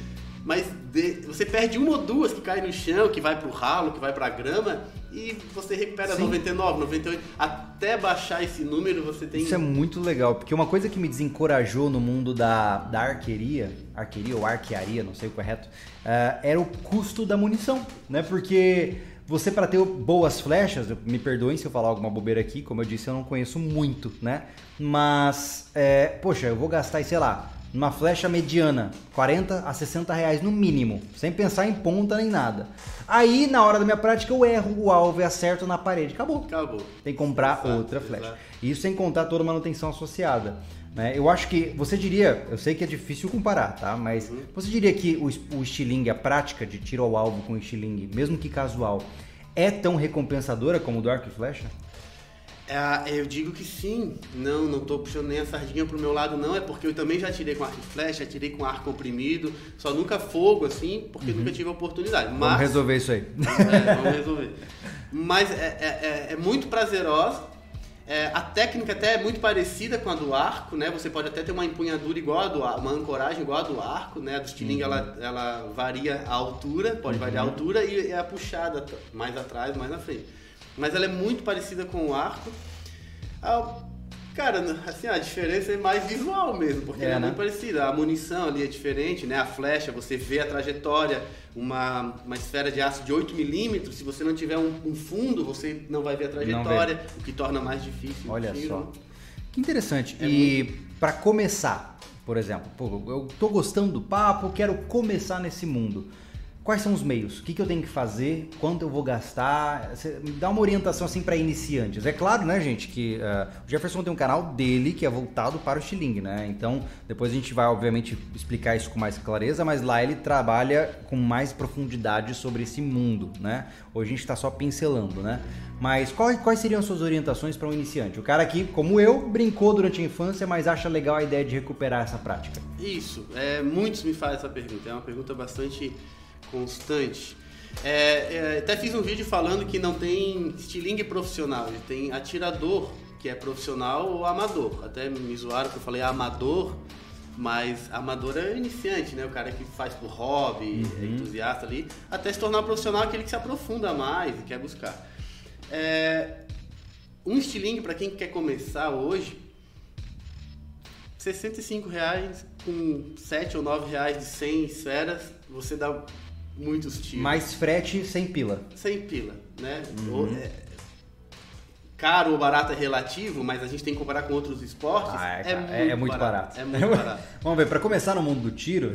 Mas de, você perde uma ou duas que cai no chão, que vai pro ralo, que vai pra grama, e você recupera Sim. 99, 98. Até baixar esse número, você tem. Isso é muito legal, porque uma coisa que me desencorajou no mundo da, da arqueria, arqueria ou arquearia, não sei o correto, uh, era o custo da munição, né? Porque você, para ter boas flechas, me perdoem se eu falar alguma bobeira aqui, como eu disse, eu não conheço muito, né? Mas, é, poxa, eu vou gastar, sei lá, uma flecha mediana, 40 a 60 reais no mínimo, sem pensar em ponta nem nada. Aí, na hora da minha prática, eu erro o alvo e acerto na parede. Acabou. Acabou. Tem que comprar exato, outra flecha. Exato. Isso sem contar toda a manutenção associada. Né? Eu acho que você diria, eu sei que é difícil comparar, tá? Mas uhum. você diria que o, o estilingue, a prática de tiro ao alvo com estilingue, mesmo que casual, é tão recompensadora como o do arco e flecha? É, eu digo que sim. Não, não tô puxando nem a sardinha pro meu lado, não. É porque eu também já tirei com arco e flecha, tirei com arco comprimido, só nunca fogo, assim, porque uhum. nunca tive a oportunidade. Mas, vamos resolver isso aí. É, vamos resolver. Mas é, é, é, é muito prazerosa é, a técnica até é muito parecida com a do arco, né? Você pode até ter uma empunhadura igual a do arco, uma ancoragem igual a do arco, né? A do estilingue uhum. ela, ela varia a altura, pode uhum. variar a altura e é a puxada mais atrás, mais na frente. Mas ela é muito parecida com o arco. Ah, Cara, assim, a diferença é mais visual mesmo, porque é, é muito parecida. A munição ali é diferente, né? A flecha, você vê a trajetória, uma, uma esfera de aço de 8 milímetros, se você não tiver um, um, fundo, você não vai ver a trajetória, o que torna mais difícil Olha só. Que interessante. É e muito... para começar, por exemplo, pô, eu tô gostando do papo, quero começar nesse mundo. Quais são os meios? O que, que eu tenho que fazer? Quanto eu vou gastar? Você me dá uma orientação assim para iniciantes. É claro, né, gente, que uh, o Jefferson tem um canal dele que é voltado para o estilingue, né? Então, depois a gente vai, obviamente, explicar isso com mais clareza, mas lá ele trabalha com mais profundidade sobre esse mundo, né? Hoje a gente está só pincelando, né? Mas quais, quais seriam suas orientações para um iniciante? O cara que, como eu, brincou durante a infância, mas acha legal a ideia de recuperar essa prática. Isso. É, muitos me fazem essa pergunta. É uma pergunta bastante constante. É, é, até fiz um vídeo falando que não tem estilingue profissional, tem atirador que é profissional ou amador. Até me zoaram que eu falei amador, mas amador é iniciante, né? O cara que faz por hobby, uhum. é entusiasta ali, até se tornar profissional aquele que se aprofunda mais e quer buscar. É, um estilingue para quem quer começar hoje, 65 reais com 7 ou 9 reais de 100 esferas, você dá muitos tiros. Mais frete sem pila. Sem pila, né? Uhum. É, caro ou barato é relativo, mas a gente tem que comparar com outros esportes. Ah, é, é, muito, é, é muito barato. barato. É muito barato. Vamos ver, para começar no mundo do tiro.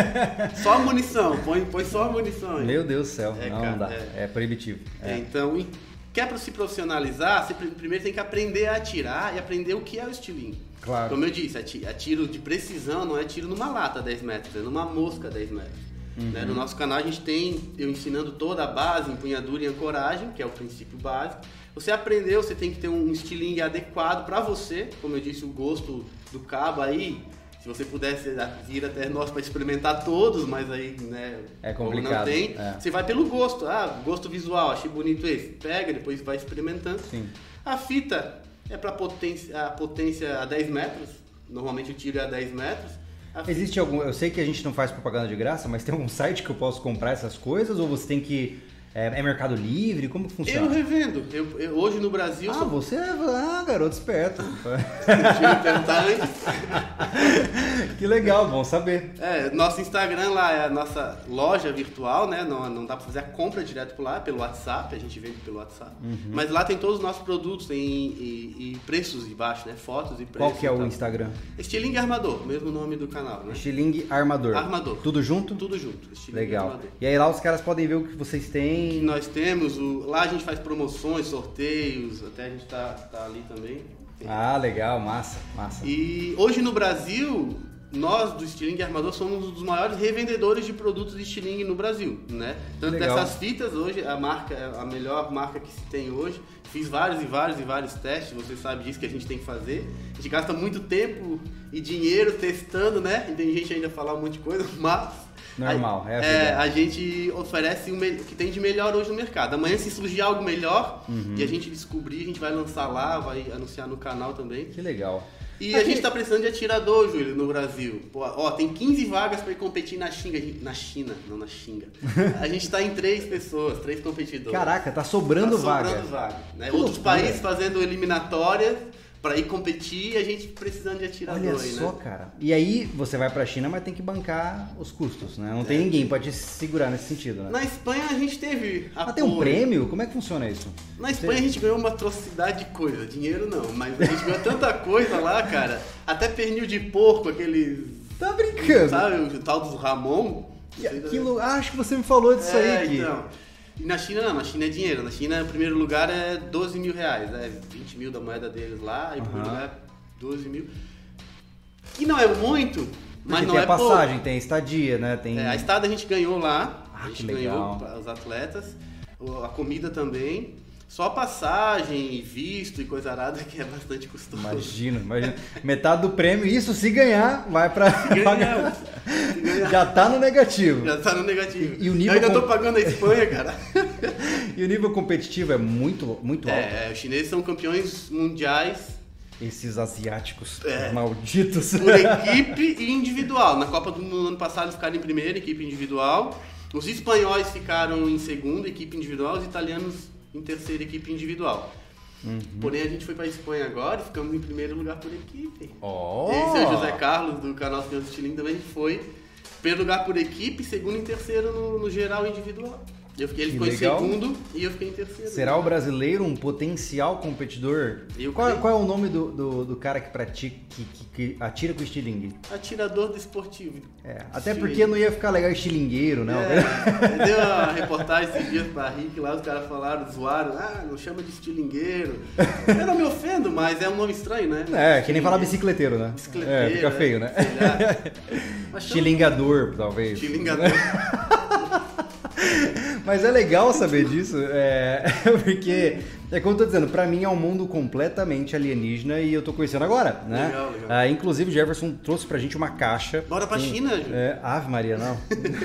só a munição, põe, põe só a munição aí. Meu Deus do céu, é, não, cara, dá. É, é proibitivo. Então, quer para se profissionalizar, você primeiro tem que aprender a atirar e aprender o que é o estilingue. Claro. Como eu disse, é tiro de precisão, não é tiro numa lata a 10 metros, é numa mosca a 10 metros. Uhum. Né? No nosso canal a gente tem eu ensinando toda a base, empunhadura e ancoragem, que é o princípio básico. Você aprendeu, você tem que ter um estilingue adequado para você, como eu disse, o gosto do cabo aí. Se você pudesse vir até nós para experimentar todos, mas aí, né, é complicado. não tem, é. você vai pelo gosto. Ah, gosto visual, achei bonito esse. Pega, depois vai experimentando. Sim. A fita é para potência, a potência a 10 metros. Normalmente o tiro é a 10 metros. Existe algum. Eu sei que a gente não faz propaganda de graça, mas tem algum site que eu posso comprar essas coisas? Ou você tem que é, é, Mercado Livre? Como que funciona? Eu revendo. Eu, eu hoje no Brasil. Ah, sou... você é ah, garoto esperto. que legal, bom saber. É, nosso Instagram lá é a nossa loja virtual, né? Não, não dá pra fazer a compra direto por lá, pelo WhatsApp, a gente vende pelo WhatsApp. Uhum. Mas lá tem todos os nossos produtos, tem e, e preços embaixo, né? Fotos e preços. Qual que é o Instagram? Estilingue Armador, mesmo nome do canal, né? Estilingue Armador. Armador. Tudo junto? Tudo junto. Legal. Armador. E aí lá os caras podem ver o que vocês têm que nós temos. O, lá a gente faz promoções, sorteios, até a gente tá, tá ali também. Ah, legal, massa, massa. E hoje no Brasil, nós do Stiling Armador somos um dos maiores revendedores de produtos de Stiling no Brasil, né? Tanto Legal. dessas fitas hoje, a marca a melhor marca que se tem hoje. Fiz vários e vários e vários testes, você sabe disso que a gente tem que fazer. A gente gasta muito tempo e dinheiro testando, né? E tem gente ainda falar um monte de coisa, mas Normal, é a, é, a gente oferece o que tem de melhor hoje no mercado. Amanhã, se surgir algo melhor uhum. e a gente descobrir, a gente vai lançar lá, vai anunciar no canal também. Que legal. E Aqui... a gente está precisando de atirador, Júlio, no Brasil. Pô, ó, tem 15 vagas para ir competir na Xinga. Na China, não na Xinga. a gente está em três pessoas, três competidores. Caraca, tá sobrando tá vaga. Sobrando vaga. Né? Outros países fazendo eliminatórias para ir competir a gente precisando de atirador. Olha só, né? cara. E aí você vai para a China, mas tem que bancar os custos, né? Não é. tem ninguém para te segurar nesse sentido, né? Na Espanha a gente teve apoio. Ah, tem um prêmio? Como é que funciona isso? Na Espanha você... a gente ganhou uma atrocidade de coisa. Dinheiro não, mas a gente ganhou tanta coisa lá, cara. Até pernil de porco, aqueles... Tá brincando? Sabe o tal do Ramon? Aquilo... Ah, acho que você me falou disso é, aí. Então... E na China não, na China é dinheiro. Na China, o primeiro lugar é 12 mil reais, né? 20 mil da moeda deles lá, e o uhum. primeiro lugar é 12 mil. Que não é muito, mas Porque não tem é a passagem, pouco. tem estadia, né? Tem... É, a estada a gente ganhou lá, ah, a gente ganhou para os atletas, a comida também. Só passagem, visto e coisa arada que é bastante custoso. Imagina, imagina. Metade do prêmio, isso se ganhar, vai para Já tá no negativo. Já tá no negativo. E, e o nível Eu ainda com... tô pagando a Espanha, cara. e o nível competitivo é muito, muito alto. É, os chineses são campeões mundiais. Esses asiáticos é, malditos. Por equipe e individual. Na Copa do ano passado ficaram em primeira, equipe individual. Os espanhóis ficaram em segunda, equipe individual. Os italianos em terceira equipe individual. Uhum. Porém, a gente foi para a Espanha agora e ficamos em primeiro lugar por equipe. Oh. E o José Carlos, do canal Senhor Estilinho, também foi primeiro lugar por equipe, segundo e terceiro no, no geral individual. Eu fiquei, ele ficou legal. em segundo e eu fiquei em terceiro. Será o brasileiro um potencial competidor? Qual, qual, é o nome do, do, do cara que pratica, que, que, que, atira com estilingue? Atirador do esportivo. É, até porque não ia ficar legal estilingueiro, não. É, deu uma reportagem esses dias pra Rick lá, os caras falaram, zoaram, ah, não chama de estilingueiro. Eu não me ofendo, mas é um nome estranho, né? É, que nem falar bicicleteiro, né? Bicicleteiro. É, fica feio, né? Estilingador, talvez. Estilingador. Mas é legal saber disso, é, porque é como eu tô dizendo, pra mim é um mundo completamente alienígena e eu tô conhecendo agora, né? Legal, legal. Ah, inclusive o Jefferson trouxe pra gente uma caixa. Bora pra com, China. É, Ave Maria, não.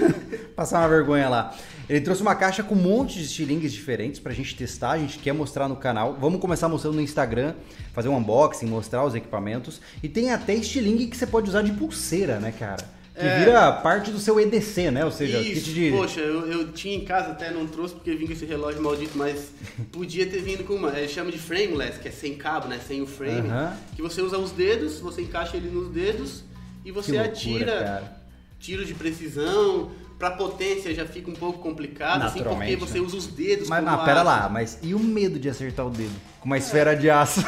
Passar uma vergonha lá. Ele trouxe uma caixa com um monte de estilingues diferentes pra gente testar, a gente quer mostrar no canal. Vamos começar mostrando no Instagram, fazer um unboxing, mostrar os equipamentos. E tem até estilingue que você pode usar de pulseira, né, cara? Que é... vira parte do seu EDC, né? Ou seja, Isso, kit de. Poxa, eu, eu tinha em casa até, não trouxe porque vim com esse relógio maldito, mas podia ter vindo com uma. Ele chama de frameless, que é sem cabo, né? Sem o frame. Uh -huh. Que você usa os dedos, você encaixa ele nos dedos e você loucura, atira cara. tiros de precisão. Pra potência já fica um pouco complicado, assim, porque você né? usa os dedos. Mas, mas pera lá, mas e o medo de acertar o dedo? Com uma esfera de aço.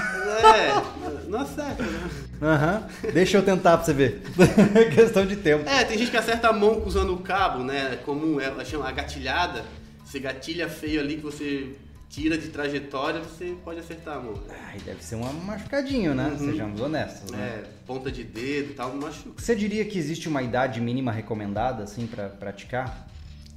É, não acerta, né? Aham. Uhum. Deixa eu tentar pra você ver. questão de tempo. É, tem gente que acerta a mão usando o cabo, né? Comum, ela chama a gatilhada. Você gatilha feio ali que você tira de trajetória, você pode acertar, amor. Ai, deve ser um machucadinho, né? Uhum. Sejamos honestos, né? É, ponta de dedo e tal, machuca. Você diria que existe uma idade mínima recomendada, assim, pra praticar?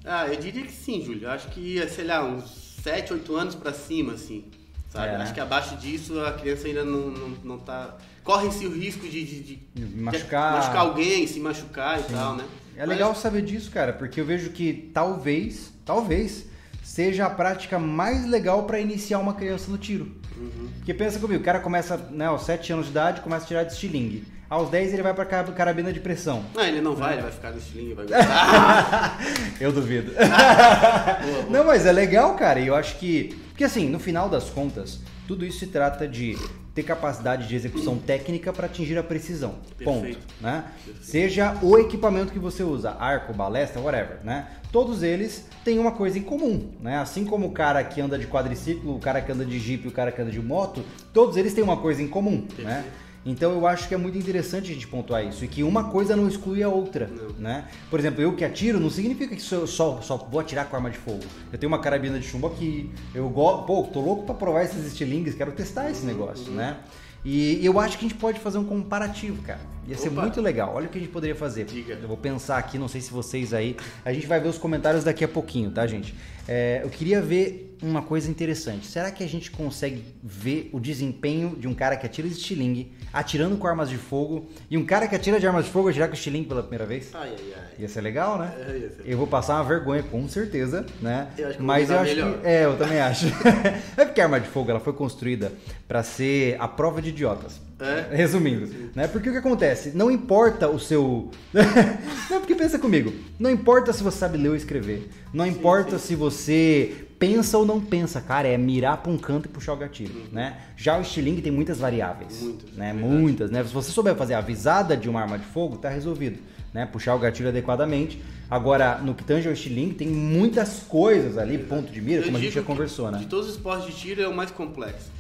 Ah, eu diria que sim, Júlio. Eu acho que, sei lá, uns 7, 8 anos pra cima, assim. Sabe? É, né? Acho que abaixo disso a criança ainda não, não, não tá. Corre-se o risco de, de, de- machucar. de machucar alguém, se machucar e tal, né? É legal saber disso, cara, porque eu vejo que talvez, talvez, seja a prática mais legal pra iniciar uma criança no tiro. Uhum. Porque pensa comigo, o cara começa, né, aos 7 anos de idade, começa a tirar de estilingue. Aos 10 ele vai pra ca- carabina de pressão. Não, ele não vai, ele vai ficar no estilingue, vai gostar. Eu duvido. boa, boa. Não, mas é legal, cara, e eu acho que. Porque assim, no final das contas, tudo isso se trata de ter capacidade de execução técnica para atingir a precisão. Ponto. Perfeito. Né? Perfeito. Seja o equipamento que você usa, arco, balestra, whatever, né? Todos eles têm uma coisa em comum, né? Assim como o cara que anda de quadriciclo, o cara que anda de jipe, o cara que anda de moto, todos eles têm uma coisa em comum, né? Então eu acho que é muito interessante a gente pontuar isso e que uma coisa não exclui a outra, Não. né? Por exemplo, eu que atiro não significa que só, só, só vou atirar com arma de fogo. Eu tenho uma carabina de chumbo aqui, eu go... pô, tô louco pra provar esses estilingues, quero testar esse negócio, né? E eu acho que a gente pode fazer um comparativo, cara. Ia ser Opa. muito legal. Olha o que a gente poderia fazer. Diga. Eu vou pensar aqui, não sei se vocês aí. A gente vai ver os comentários daqui a pouquinho, tá, gente? É, eu queria ver uma coisa interessante. Será que a gente consegue ver o desempenho de um cara que atira de estilingue, atirando com armas de fogo, e um cara que atira de armas de fogo atirar com estilingue pela primeira vez? Ai, ai, ai. Ia ser legal, né? É, ser. Eu vou passar uma vergonha, com certeza, né? Eu acho que eu Mas eu acho melhor. que. É, eu também acho. é porque a arma de fogo ela foi construída pra ser a prova de idiotas. É? Resumindo, né? Porque o que acontece? Não importa o seu. não, porque pensa comigo. Não importa se você sabe ler ou escrever. Não importa se você pensa ou não pensa, cara. É mirar pra um canto e puxar o gatilho, né? Já o estilingue tem muitas variáveis. Muitas, né? verdade. Muitas, né? Se você souber fazer a visada de uma arma de fogo, tá resolvido. Né? Puxar o gatilho adequadamente. Agora, no que tange ao estilingue, tem muitas coisas ali, ponto de mira, Eu como a gente já conversou, né? De todos os esportes de tiro é o mais complexo.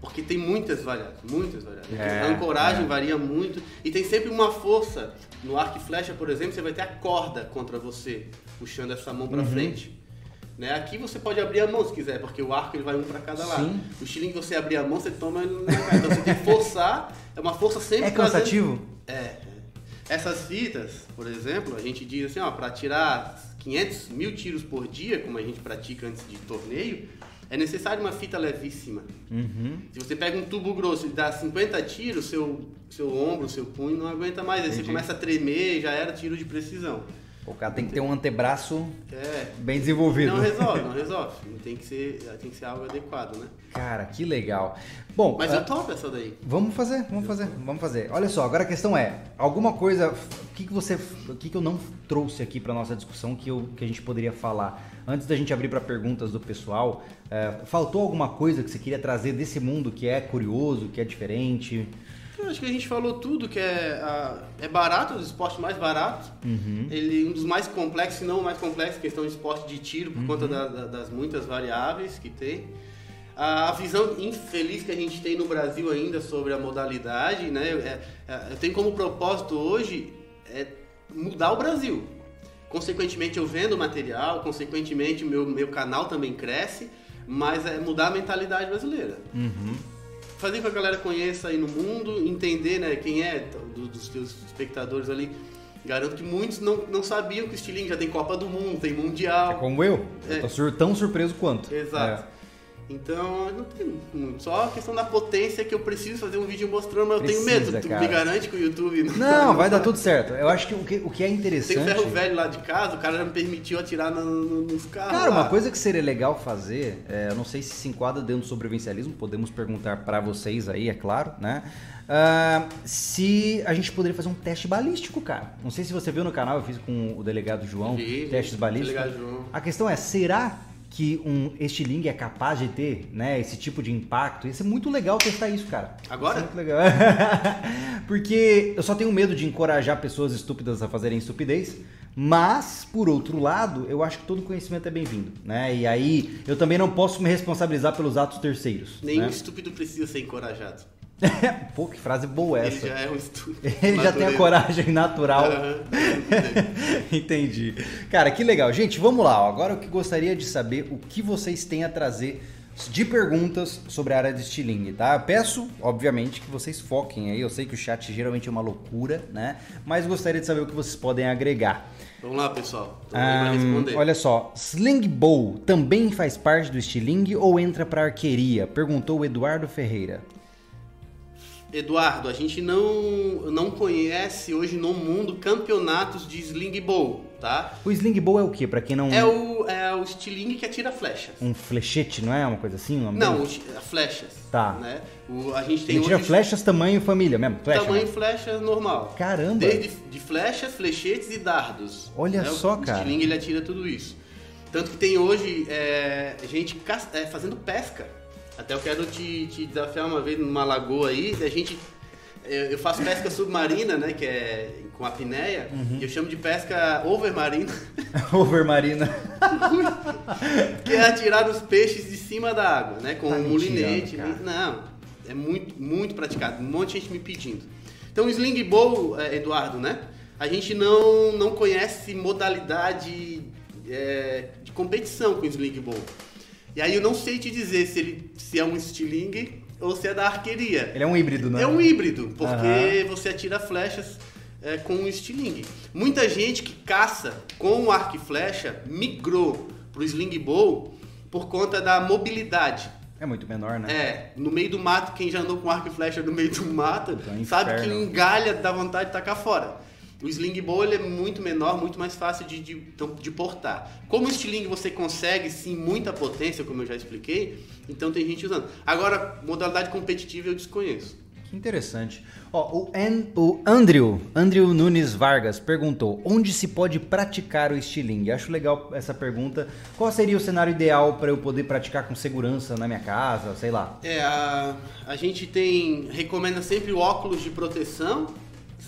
Porque tem muitas variáveis, muitas variáveis. É, a ancoragem é. varia muito e tem sempre uma força. No arco e flecha, por exemplo, você vai ter a corda contra você, puxando essa mão Uhum. pra frente. Né? Aqui você pode abrir a mão se quiser, porque o arco ele vai um pra cada lado. Sim. O estilingue, você abrir a mão, você toma ele na cara. Então você tem que forçar, é uma força sempre É trazendo- cansativo? é, é. Essas fitas, por exemplo, a gente diz assim, ó, para tirar 500 mil tiros por dia, como a gente pratica antes de torneio, é necessário uma fita levíssima. Uhum. Se você pega um tubo grosso e dá 50 tiros, seu, seu ombro, seu punho não aguenta mais. Aí você começa a tremer, já era tiro de precisão. O cara tem que ter um antebraço É. bem desenvolvido. Não resolve, não resolve. Tem que ser, tem que ser algo adequado, né? Cara, que legal. Bom, Mas ah, eu topo essa daí. Vamos fazer, vamos fazer, vamos fazer. Olha só, agora a questão é, alguma coisa, o que, que você, o que, que eu não trouxe aqui para nossa discussão que, eu, que a gente poderia falar? Antes da gente abrir para perguntas do pessoal, é, faltou alguma coisa que você queria trazer desse mundo que é curioso, que é diferente? Eu acho que a gente falou tudo, que é, ah, é barato, um dos esportes mais baratos. Uhum. Ele um dos mais complexos, se não o mais complexo, questão de esporte de tiro, por conta da- da- das muitas variáveis que tem. A visão infeliz que a gente tem no Brasil ainda sobre a modalidade, né? É, é, eu tenho como propósito hoje é mudar o Brasil. Consequentemente, eu vendo material, consequentemente, meu, meu canal também cresce, mas é mudar a mentalidade brasileira Uhum. Fazer com que a galera conheça aí no mundo, entender né, quem é do- dos teus espectadores ali. Garanto que muitos não, não sabiam que o estilingue já tem Copa do Mundo, tem É Mundial. como eu, eu É. tô sur- tão surpreso quanto. Exato. É. Então, não tem muito. Só a questão da potência que eu preciso fazer um vídeo mostrando, mas eu tenho Precisa, medo. Tu cara. me garante que o YouTube Não, vai dar tudo certo. Eu acho que o que, o que é Tem interessante... ferro velho lá de casa, o cara já me permitiu atirar no- no- nos carros. Cara, lá. uma coisa que seria legal fazer, é, eu não sei se se enquadra dentro do sobrevivencialismo, podemos perguntar pra vocês aí, é claro, né? Ah, se a gente poderia fazer um teste balístico, cara. Não sei se você viu no canal, eu fiz com o delegado João, vi. testes balísticos. Delegado João. A questão é, será que um estilingue é capaz de ter, né, esse tipo de impacto? Ia ser muito legal testar isso, cara. Agora? Ia ser muito legal. Porque eu só tenho medo de encorajar pessoas estúpidas a fazerem estupidez. Mas, por outro lado, eu acho que todo conhecimento é bem-vindo, né? E aí, eu também não posso me responsabilizar pelos atos terceiros. Nenhum né? estúpido precisa ser encorajado. Pô, que frase boa Ele essa. já é um estúpido. Ele já tem a coragem natural. Aham. Entendi. Cara, que legal. Gente, vamos lá. Agora eu que gostaria de saber o que vocês têm a trazer de perguntas sobre a área de estilingue, tá? Eu peço, obviamente, que vocês foquem aí. Eu sei que o chat geralmente é uma loucura, né? Mas gostaria de saber o que vocês podem agregar. Vamos lá, pessoal. Um, olha só, Sling Bow também faz parte do estilingue ou entra para arqueria? Perguntou o Eduardo Ferreira. Eduardo, a gente não, não conhece hoje no mundo campeonatos de Sling Bow, tá? O Sling Bow é o que, para quem não... É o, é o estilingue que atira flechas. Um flechete, não é uma coisa assim? Um não, flechas. Tá. Né? O, a gente tem Ele tira flechas tamanho família mesmo? Flecha, tamanho né? flecha normal. Caramba! Desde de flechas, flechetes e dardos. Olha né? só, o cara. O estilingue ele atira tudo isso. Tanto que tem hoje é, gente é, fazendo pesca. Até eu quero te, te desafiar uma vez numa lagoa aí, a gente eu faço pesca submarina, né? Que é com apneia. Uhum. E eu chamo de pesca overmarina. overmarina. que é atirar os peixes de cima da água, né? Com tá um mulinete. Não, é muito, muito praticado. Um monte de gente me pedindo. Então, o sling bow, é, Eduardo, né? A gente não, não conhece modalidade é, de competição com o sling bow. E aí eu não sei te dizer se, ele, se é um estilingue ou se é da arqueria. Ele é um híbrido, né? É um híbrido, porque uhum. você atira flechas é, com um estilingue. Muita gente que caça com o arco e flecha migrou para o sling bow por conta da mobilidade. É muito menor, né? É, no meio do mato, quem já andou com arco e flecha no meio do mato, sabe que engalha, dá vontade de tacar fora. O sling bow ele é muito menor, muito mais fácil de, de, de portar. Como o estilingue você consegue sim muita potência, como eu já expliquei, então tem gente usando. Agora, modalidade competitiva eu desconheço. Que interessante. Ó, o, An, o Andrew, Andrew Nunes Vargas perguntou: onde se pode praticar o estilingue? Acho legal essa pergunta. Qual seria o cenário ideal para eu poder praticar com segurança na minha casa, sei lá? É, a, a gente tem recomenda sempre o óculos de proteção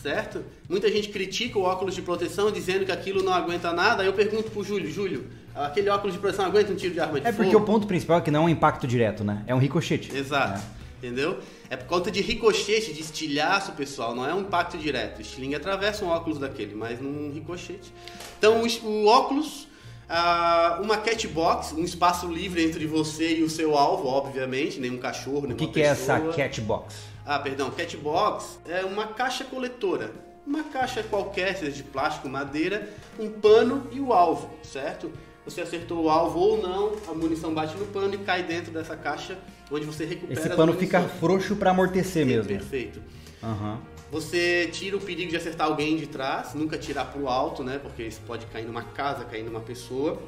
certo? Muita gente critica o óculos de proteção dizendo que aquilo não aguenta nada. Aí eu pergunto pro Júlio, Júlio, aquele óculos de proteção aguenta um tiro de arma de é fogo? É porque o ponto principal é que não é um impacto direto, né? É um ricochete. Exato. É. Entendeu? É por conta de ricochete, de estilhaço, pessoal, não é um impacto direto. O estilingue atravessa um óculos daquele, mas num ricochete. Então, o, óculos, ah, uma catbox, um espaço livre entre você e o seu alvo, obviamente, nenhum cachorro, nenhuma O que, que é essa catbox? Ah, perdão, catbox é uma caixa coletora. Uma caixa qualquer, seja de plástico, madeira, um pano e o alvo, certo? Você acertou o alvo ou não, a munição bate no pano e cai dentro dessa caixa onde você recupera Esse pano fica frouxo para amortecer mesmo. Perfeito. Uhum. Você tira o perigo de acertar alguém de trás, nunca tirar pro alto, né? Porque isso pode cair numa casa, cair numa pessoa.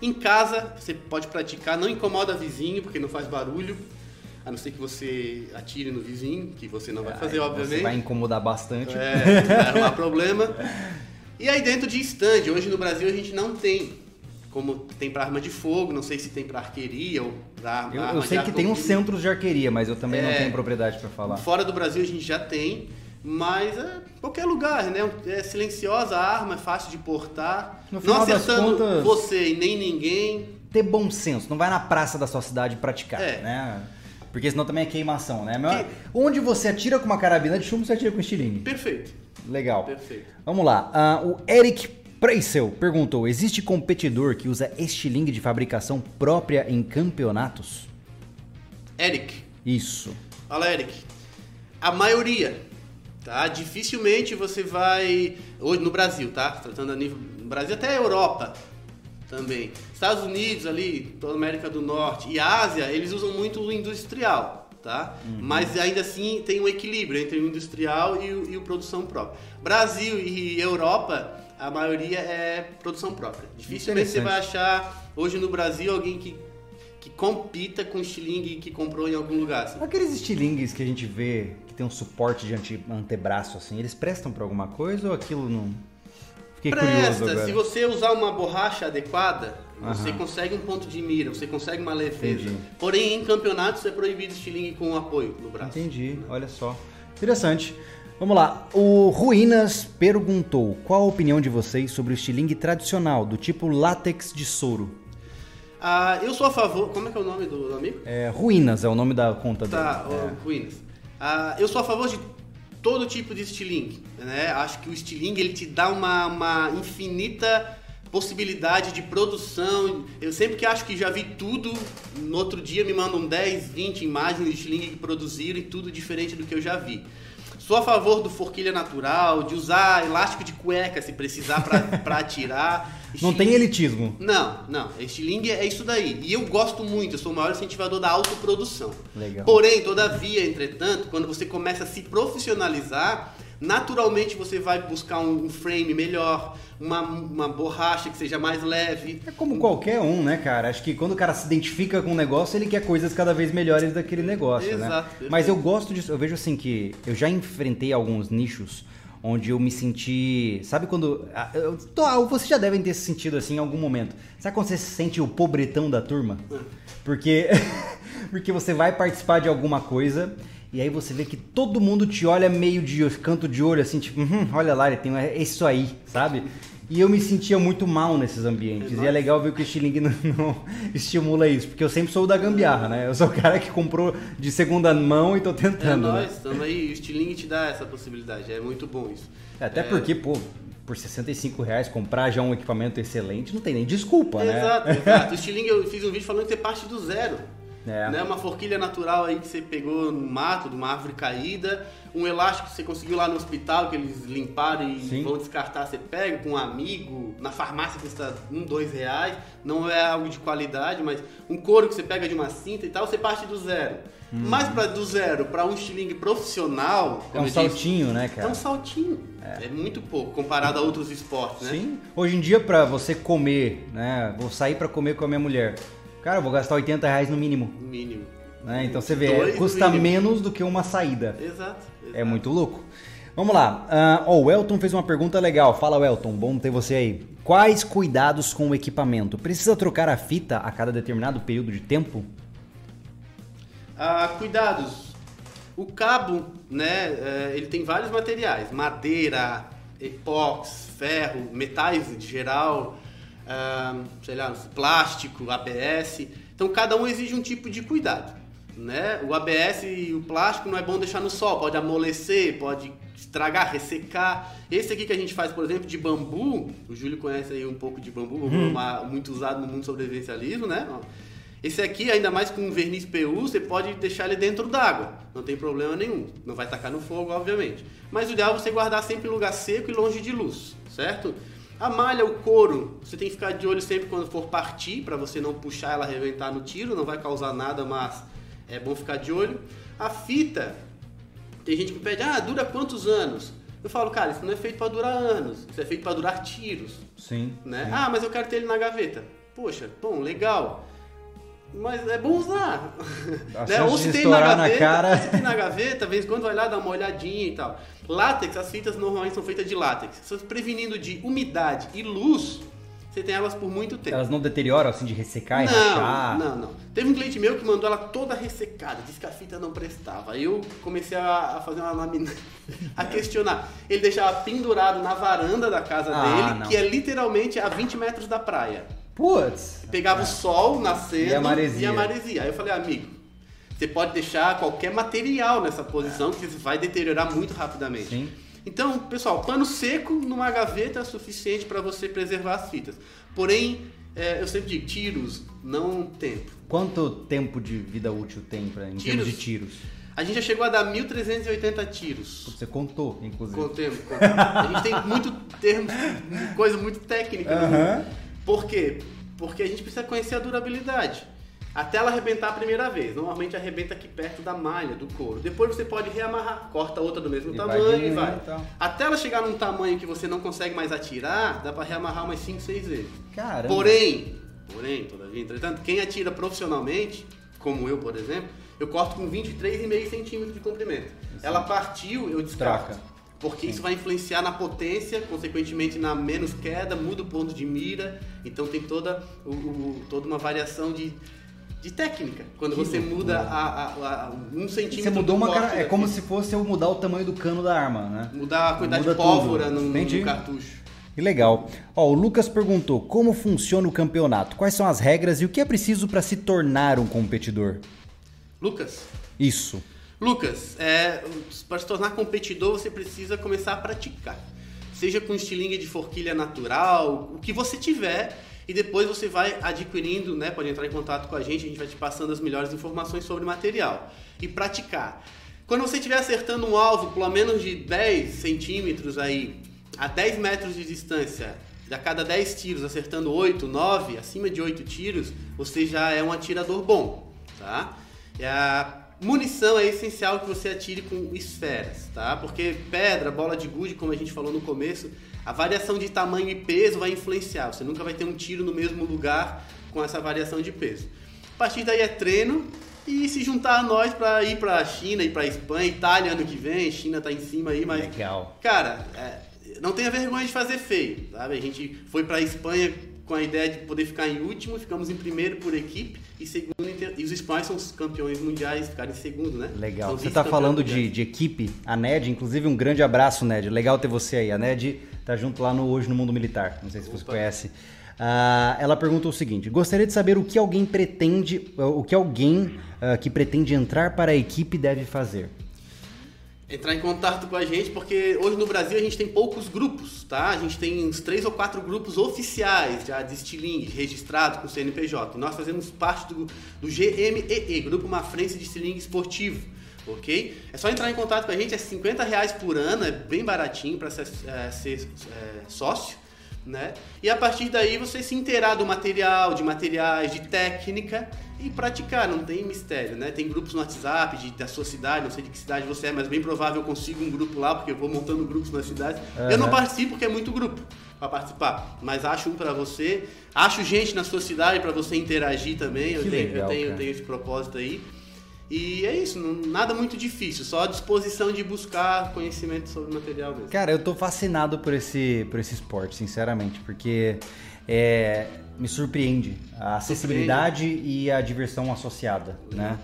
Em casa, você pode praticar, não incomoda vizinho, porque não faz barulho a não ser que você atire no vizinho, que você não vai é, fazer, obviamente. Você vai incomodar bastante. É, vai arrumar problema. E aí dentro de stand, hoje no Brasil a gente não tem, como tem para arma de fogo, não sei se tem para arqueria ou para arma Eu, eu sei que tem uns centros de arqueria, mas eu também é, não tenho propriedade para falar. Fora do Brasil a gente já tem, mas é qualquer lugar, né? É silenciosa a arma, é fácil de portar. No final não acertando contas, você e nem ninguém. Ter bom senso, não vai na praça da sua cidade praticar, é. né? Porque senão também é queimação, né? Que... Onde você atira com uma carabina de chumbo, você atira com estilingue. Perfeito. Legal. Perfeito. Vamos lá. Uh, o Eric Preissel perguntou: existe competidor que usa estilingue de fabricação própria em campeonatos? Eric. Isso. Fala, Eric. A maioria, tá? Dificilmente você vai hoje no Brasil, tá? Tratando a nível no Brasil até a Europa também. Estados Unidos ali, toda a América do Norte e Ásia, eles usam muito o industrial, tá? Uhum. Mas ainda assim tem um equilíbrio entre o industrial e o, e o produção própria. Brasil e Europa, a maioria é produção própria. Dificilmente você vai achar hoje no Brasil alguém que que compita com estilingue que comprou em algum lugar. Assim. Aqueles estilingues que a gente vê que tem um suporte de ante, antebraço assim, eles prestam para alguma coisa ou aquilo não Fiquei Presta, se você usar uma borracha adequada, você consegue um ponto de mira, você consegue uma defesa. Entendi. Porém, em campeonatos é proibido estilingue com apoio no braço. Entendi, olha só. Interessante. Vamos lá. O Ruínas perguntou: qual a opinião de vocês sobre o estilingue tradicional, do tipo látex de soro? Ah, eu sou a favor. Como é que é o nome do amigo? É, Ruínas é o nome da conta tá, dele. Tá, é. Ruínas. Ah, eu sou a favor de todo tipo de estilingue, né? Acho que o estilingue ele te dá uma, uma infinita possibilidade de produção. Eu sempre que acho que já vi tudo, no outro dia me mandam 10, 20 imagens de estilingue que produziram e tudo diferente do que eu já vi. Sou a favor do forquilha natural, de usar elástico de cueca se precisar para atirar. Não tem elitismo. Não, não. Estilingue é isso daí. E eu gosto muito, eu sou o maior incentivador da autoprodução. Legal. Porém, todavia, entretanto, quando você começa a se profissionalizar, naturalmente você vai buscar um frame melhor, uma, uma borracha que seja mais leve. É como qualquer um, né, cara? Acho que quando o cara se identifica com um negócio, ele quer coisas cada vez melhores daquele negócio, Exato, né? perfeito. Mas eu gosto disso, eu vejo assim que eu já enfrentei alguns nichos onde eu me senti. Sabe quando. ah, eu tô- ah, Você já devem ter se sentido assim em algum momento. Sabe quando você se sente o pobretão da turma? Porque, porque você vai participar de alguma coisa e aí você vê que todo mundo te olha meio de canto de olho, assim, tipo, "Uhum, olha lá, ele tem é isso aí, sabe? E eu me sentia muito mal nesses ambientes. E é legal ver que o Stiling não, não estimula isso, porque eu sempre sou o da gambiarra, né? Eu sou o cara que comprou de segunda mão e tô É tentando. né? nós, estamos aí. O estilingue te dá essa possibilidade. É muito bom isso. Até porque, pô, por 65 reais comprar já um equipamento excelente, não tem nem desculpa, né? Exato, exato. O estilingue eu fiz um vídeo falando que você parte do zero. É. Né? Uma forquilha natural aí que você pegou no mato, de uma árvore caída, um elástico que você conseguiu lá no hospital, que eles limparam e Sim. vão descartar, você pega com um amigo, na farmácia custa um, dois reais, não é algo de qualidade, mas um couro que você pega de uma cinta e tal, você parte do zero. Mas pra, do zero para um estilingue profissional, É um eu disse, saltinho, né, é cara? um saltinho. É. muito pouco comparado a outros esportes, né? Sim. Hoje em dia, pra você comer, né? Vou sair pra comer com a minha mulher. Cara, eu vou gastar 80 reais no mínimo. Mínimo. Né? Então você vê, Dois custa mínimo. menos do que uma saída. Exato. É exato. muito louco. Vamos lá. Ah, ó, o Elton fez uma pergunta legal. Fala, Elton. Bom ter você aí. Quais cuidados com o equipamento? Precisa trocar a fita a cada determinado período de tempo? Ah, cuidados. O cabo, né, é, ele tem vários materiais, madeira, epóx, ferro, metais de geral, ah, sei lá, plástico, ABS. Então cada um exige um tipo de cuidado, né? O ABS e o plástico não é bom deixar no sol, pode amolecer, pode estragar, ressecar. Esse aqui que a gente faz, por exemplo, de bambu, o Júlio conhece aí um pouco de bambu, uma- muito usado no mundo sobrevivencialismo, né? Esse aqui, ainda mais com verniz PU, você pode deixar ele dentro d'água. Não tem problema nenhum. Não vai tacar no fogo, obviamente. Mas o ideal é você guardar sempre em lugar seco e longe de luz, certo? A malha, o couro, você tem que ficar de olho sempre quando for partir, para você não puxar ela arrebentar no tiro, não vai causar nada, mas é bom ficar de olho. A fita, tem gente que pede, ah, dura quantos anos? Eu falo, cara, isso não é feito para durar anos, isso é feito para durar tiros Sim. né? Ah, mas eu quero ter ele na gaveta. Poxa, bom, legal. Mas é bom usar. Né? Ou se tem na na gaveta, cara. se tem na gaveta, vez em quando vai lá dar uma olhadinha e tal. Látex, as fitas normalmente são feitas de látex. Se você prevenindo de umidade e luz, você tem elas por muito tempo. Elas não deterioram assim de ressecar e não, rachar? não, não. Teve um cliente meu que mandou ela toda ressecada, disse que a fita não prestava. Aí eu comecei a, a fazer uma lamina, a questionar. Ele deixava pendurado na varanda da casa Ah, dele, não. que é literalmente a 20 metros da praia. Putz! Pegava o sol nascendo E a maresia. e a maresia. Aí eu falei, amigo, você pode deixar qualquer material nessa posição que vai deteriorar muito rapidamente. Sim. Então, pessoal, pano seco numa gaveta é suficiente para você preservar as fitas. Porém, é, eu sempre digo, tiros, não tempo. Quanto tempo de vida útil tem pra, em termos Tiros? de tiros? A gente já chegou a dar 1.380 tiros. Você contou, inclusive. Contemos, contemos. A gente tem muito termo, coisa muito técnica. no Aham. Por quê? Porque a gente precisa conhecer a durabilidade. Até ela arrebentar a primeira vez. Normalmente arrebenta aqui perto da malha, do couro. Depois você pode reamarrar, corta outra do mesmo E vai tamanho e vai. e tal. Até ela chegar num tamanho que você não consegue mais atirar, dá pra reamarrar umas 5, 6 vezes. Caramba. Porém, porém, todavia, entretanto, quem atira profissionalmente, como eu, por exemplo, eu corto com 23,5 centímetros de comprimento. Ela partiu, eu descarto. Troca. Porque isso vai influenciar na potência, consequentemente na menos queda, muda o ponto de mira. Então tem toda, o- o- toda uma variação de, de técnica. Quando Que você loucura. muda a, a- a- um centímetro Você mudou do uma cara. É como se fosse eu mudar o tamanho do cano da arma, né? Mudar a quantidade Muda de pólvora no cartucho. Que legal. Ó, o Lucas perguntou como funciona o campeonato, quais são as regras e o que é preciso para se tornar um competidor. Lucas, Isso. Lucas, é, para se tornar competidor você precisa começar a praticar. seja com estilingue de forquilha natural, o que você tiver, e depois você vai adquirindo, né? Pode entrar em contato com a gente, a gente vai te passando as melhores informações sobre o material. E praticar. Quando você estiver acertando um alvo pelo menos de 10 centímetros aí, a 10 metros de distância, a cada 10 tiros acertando 8, 9, acima de 8 tiros, você já é um atirador bom, tá? E a munição é essencial que você atire com esferas, tá? Porque pedra, bola de gude, como a gente falou no começo, a variação de tamanho e peso vai influenciar. Você nunca vai ter um tiro no mesmo lugar com essa variação de peso. A partir daí é treino e se juntar a nós para ir para a China, ir para a Espanha, Itália ano que vem, China tá em cima aí, mas Legal. cara, é, não tenha vergonha de fazer feio, sabe? A gente foi para a Espanha com a ideia de poder ficar em último, ficamos em primeiro por equipe e segundo e os espanhóis são os campeões mundiais, ficaram em segundo, né? Legal. São Você está falando de, de equipe, a NED, inclusive um grande abraço, Ned. Legal ter você aí. A Ned tá junto lá no Hoje no Mundo Militar. Não sei se você Opa. conhece. Ah, ela perguntou o seguinte: gostaria de saber o que alguém pretende, o que alguém ah, que pretende entrar para a equipe deve fazer. Entrar em contato com a gente, porque hoje no Brasil a gente tem poucos grupos, tá? A gente tem uns três ou quatro grupos oficiais já de estilingue, registrado com o CNPJ. E nós fazemos parte do, do GMEE, Grupo Mafrense de Estilingue Esportivo, ok? É só entrar em contato com a gente, é 50 reais por ano, é bem baratinho para ser, é, ser, é, sócio. Né? E a partir daí você se inteirar do material, de materiais, de técnica e praticar, não tem mistério, né? Tem grupos no WhatsApp de, da sua cidade, não sei de que cidade você é, mas bem provável eu consigo um grupo lá, porque eu vou montando grupos na cidade. Eu não participo porque é muito grupo para participar, mas acho um para você, acho gente na sua cidade para você interagir também. eu tenho, legal, eu tenho, eu tenho esse propósito aí. E é isso, não- nada muito difícil, só a disposição de buscar conhecimento sobre o material mesmo. Cara, eu tô fascinado por esse, por esse esporte, sinceramente, porque é, me surpreende a acessibilidade e a diversão associada, né?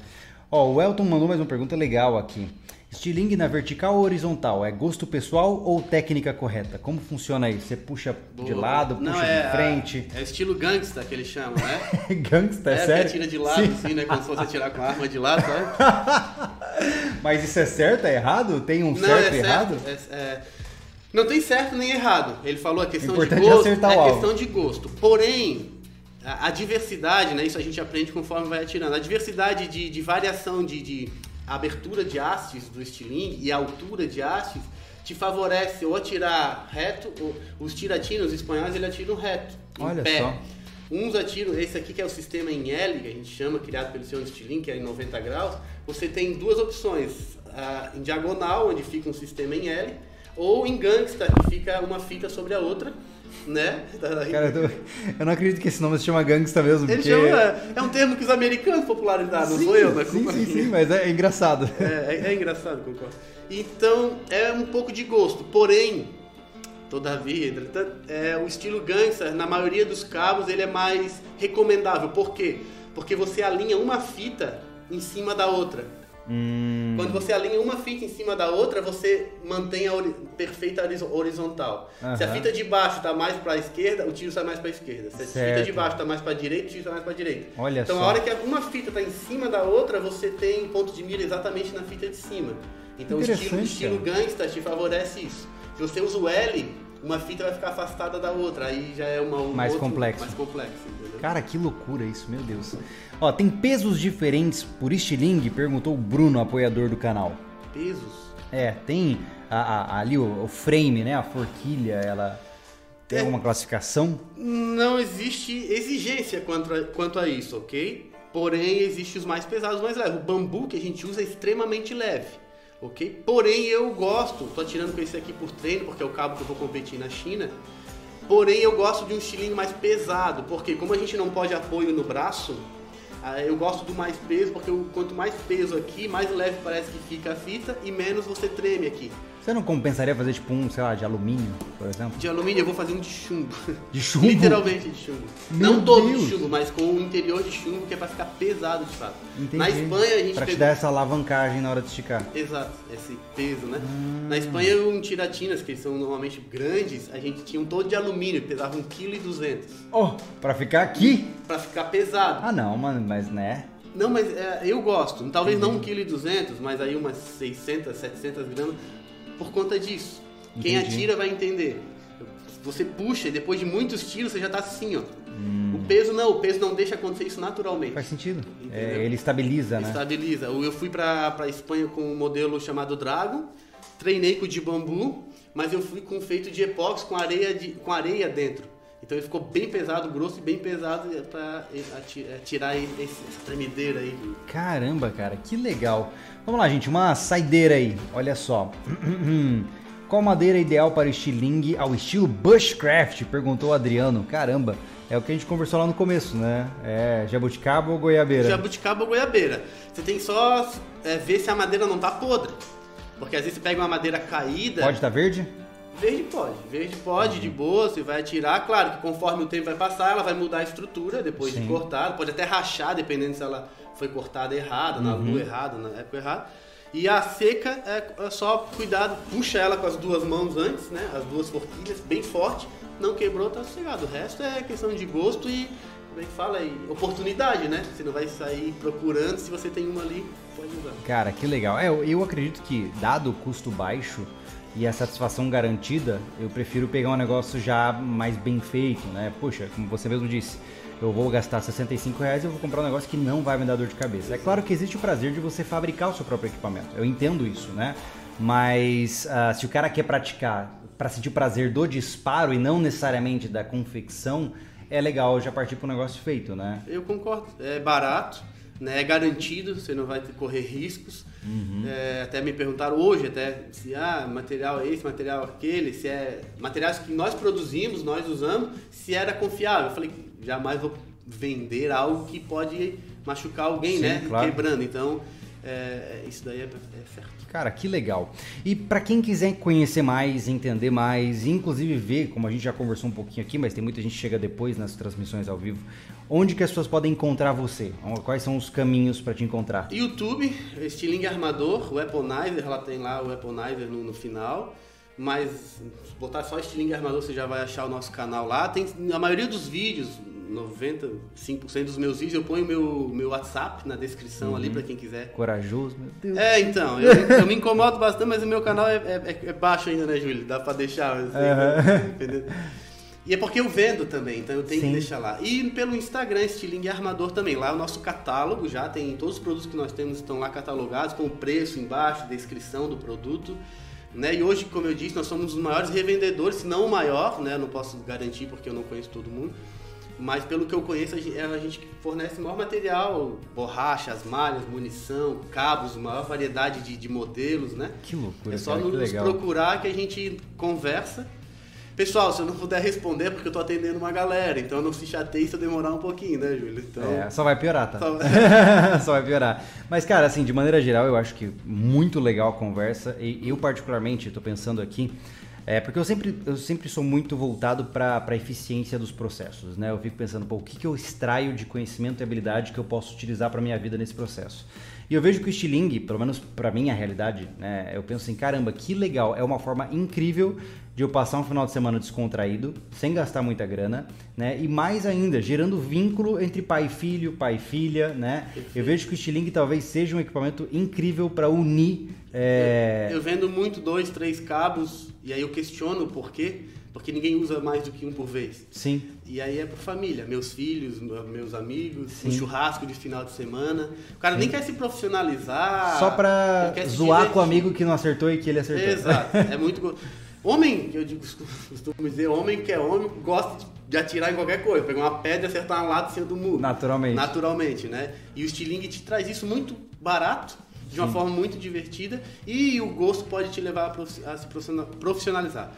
Ó, o Elton mandou mais uma pergunta legal aqui. Estilingue na vertical ou horizontal? É gosto pessoal ou técnica correta? Como funciona aí? Você puxa de Boa. lado, Não, puxa é, de frente? É estilo gangsta que eles chamam, né? Gangsta, é, é, sério? que atira de lado, Sim. assim, né? Como se fosse atirar com a arma de lado, sabe? Mas isso é certo, é errado? Tem um Não, certo é e errado? É, é- não tem certo nem errado. Ele falou a questão de é gosto. acertar o é alvo. questão de gosto. Porém, a, a diversidade, né? Isso a gente aprende conforme vai atirando. A diversidade de, de variação de, de abertura de hastes do estilingue e altura de hastes te favorece ou atirar reto, ou, os tiratinos os espanhóis ele atiram reto, em Olha pé. só. Uns atiram, esse aqui que é o sistema em L, que a gente chama, criado pelo senhor Stilin, que é em 90 graus, você tem duas opções, ah, em diagonal, onde fica um sistema em L, ou em gangsta, que fica uma fita sobre a outra, né? Cara, eu, tô- eu não acredito que esse nome se chama gangsta mesmo, Ele porque... chama, é um termo que os americanos popularizaram, não sim, sou eu, mas sim, sim, sim, mas é engraçado. É, é- é engraçado, concordo. Então, é um pouco de gosto. Porém, todavia, entretanto, é, o estilo gangster, na maioria dos cabos, ele é mais recomendável. Por quê? Porque você alinha uma fita em cima da outra. Hum, Quando você alinha uma fita em cima da outra, você mantém a perfeita horizo- horizontal. Se a fita de baixo está mais para a esquerda, o tiro sai mais para a esquerda. Se a fita Certo. de baixo está mais para a direita, o tiro sai mais para a direita. Olha então, só. a hora que uma fita está em cima da outra, você tem ponto de mira exatamente na fita de cima. Então, o estilo, o estilo gangsta te favorece isso. Se você usa o L, uma fita vai ficar afastada da outra. Aí já é uma um Mais outro- complexo. Mais complexo, entendeu? Cara, que loucura isso, meu Deus. Ó, tem pesos diferentes por estilingue? Perguntou o Bruno, apoiador do canal. Pesos. É, tem a- a- ali o, o frame, né? A forquilha, ela tem É. alguma classificação? Não existe exigência quanto a, quanto a isso, ok? Porém, existe os mais pesados, os mais leves. O bambu que a gente usa é extremamente leve, ok? Porém, eu gosto, tô atirando com esse aqui por treino, porque é o cabo que eu vou competir na China. Porém, eu gosto de um estilingue mais pesado, porque como a gente não pode apoio no braço, ah, eu gosto do mais peso, porque quanto mais peso aqui, mais leve parece que fica a fita e menos você treme aqui. Você não compensaria fazer tipo um, sei lá, de alumínio, por exemplo? De alumínio eu vou fazer um de chumbo. De chumbo? Literalmente de chumbo. Meu Não todo Deus. de chumbo, mas com o interior de chumbo que é pra ficar pesado de fato. Entendi. Na Espanha a gente Pra te pegou- dar essa alavancagem na hora de esticar. Exato, esse peso, né? Hum. Na Espanha, um tiratinas, que são normalmente grandes, a gente tinha um todo de alumínio, que pesava 1,2 kg. Oh, pra ficar aqui? Pra ficar pesado. Ah não, mano, mas né? Não, mas é, eu gosto. Talvez não 1,2 kg, mas aí umas 600, 700 gramas por conta disso. Quem Entendi. atira vai entender. Você puxa e depois de muitos tiros você já tá assim, ó. O peso não, o peso não deixa acontecer isso naturalmente. Faz sentido. É, ele estabiliza, né? Estabiliza. Eu fui pra, pra Espanha com um modelo chamado Dragon, treinei com o de bambu, mas eu fui com feito de epóxi com areia, de, com areia dentro. Então ele ficou bem pesado, grosso e bem pesado pra ati- é, tirar esse- essa tremedeira aí. Caramba, cara, que legal. Vamos lá, gente, uma saideira aí. Olha só. Qual madeira ideal para estilingue ao estilo bushcraft? Perguntou o Adriano. Caramba, é o que a gente conversou lá no começo, né? É jabuticaba ou goiabeira? Jabuticaba ou goiabeira. Você tem que só é, ver se a madeira não tá podre. Porque às vezes você pega uma madeira caída. Pode estar verde? Verde pode, verde pode, de boa, você vai atirar. Claro que conforme o tempo vai passar, ela vai mudar a estrutura depois Sim. de cortada. Pode até rachar, dependendo se ela foi cortada errada, na lua errada, na época errada. E a seca é, é só cuidado, puxa ela com as duas mãos antes, né? As duas forquilhas, bem forte. Não quebrou, tá sossegado. O resto é questão de gosto e, como é que fala aí? Oportunidade, né? Você não vai sair procurando, se você tem uma ali, pode usar. Cara, que legal. É, eu acredito que, dado o custo baixo e a satisfação garantida, eu prefiro pegar um negócio já mais bem feito, né? Poxa, como você mesmo disse, eu vou gastar 65 reais e vou comprar um negócio que não vai me dar dor de cabeça. É claro que existe o prazer de você fabricar o seu próprio equipamento. Eu entendo isso, né? Mas ah, se o cara quer praticar para sentir o prazer do disparo e não necessariamente da confecção, é legal já partir para um negócio feito, né? Eu concordo. É barato, né? é garantido, você não vai correr riscos. É, até me perguntaram hoje até se ah, material é esse, material é aquele, se é materiais que nós produzimos, nós usamos, se era confiável. Eu falei, jamais vou vender algo que pode machucar alguém, Sim, né? claro. Quebrando. Então, é, isso daí é, é certo. Cara, que legal. E para quem quiser conhecer mais, entender mais, inclusive ver, como a gente já conversou um pouquinho aqui, mas tem muita gente que chega depois nas transmissões ao vivo, onde que as pessoas podem encontrar você? Quais são os caminhos para te encontrar? YouTube, Stiling Armador, o Weaponizer, ela tem lá o Weaponizer no, no final. Mas se botar só Stiling Armador, você já vai achar o nosso canal lá. Tem a maioria dos vídeos, 95% dos meus vídeos, eu ponho meu meu WhatsApp na descrição ali para quem quiser. Corajoso, meu Deus. É, então, eu, eu me incomodo bastante, mas o meu canal é, é- é baixo ainda, né, Júlio? Dá pra deixar. eu sei, entendeu? E é porque eu vendo também, então eu tenho Sim. que deixar lá. E pelo Instagram, Stiling Armador também. Lá é o nosso catálogo já tem todos os produtos que nós temos estão lá catalogados, com o preço embaixo, descrição do produto. Né? E hoje, como eu disse, nós somos os maiores revendedores, se não o maior, né? Eu não posso garantir porque eu não conheço todo mundo. Mas pelo que eu conheço, a gente, fornece o maior material, borrachas, malhas, munição, cabos, maior variedade de, de modelos, né? Que loucura, É só cara, nos legal. procurar que a gente conversa. Pessoal, se eu não puder responder é porque eu tô atendendo uma galera, então não se chateie se eu demorar um pouquinho, né, Júlio? Então, É, só vai piorar, tá? Só- Só vai piorar. Mas, cara, assim, de maneira geral, eu acho que muito legal a conversa. E eu, particularmente, tô pensando aqui, é porque eu sempre, eu sempre sou muito voltado para a eficiência dos processos, né? Eu fico pensando, pô, o que, que eu extraio de conhecimento e habilidade que eu posso utilizar para minha vida nesse processo? E eu vejo que o estilingue, pelo menos para mim a realidade, né? Eu penso assim, caramba, que legal, é uma forma incrível de eu passar um final de semana descontraído, sem gastar muita grana, né? E mais ainda, gerando vínculo entre pai e filho, pai e filha, né? Eu vejo que o estilingue talvez seja um equipamento incrível para unir. é, Eu vendo muito dois, três cabos, e aí eu questiono o porquê, porque ninguém usa mais do que um por vez. Sim, E aí é pra família, meus filhos, meus amigos, Sim. um churrasco de final de semana. O cara nem quer se profissionalizar. só pra zoar com o amigo que não acertou e que ele acertou. Exato, é muito. Homem, eu digo, costumo dizer, homem que é homem gosta de- atirar em qualquer coisa, pegar uma pedra e acertar uma lata em cima do muro. Naturalmente. Naturalmente, né? E o estilingue te traz isso muito barato, de uma forma muito divertida, e o gosto pode te levar a, se profissional- profissionalizar.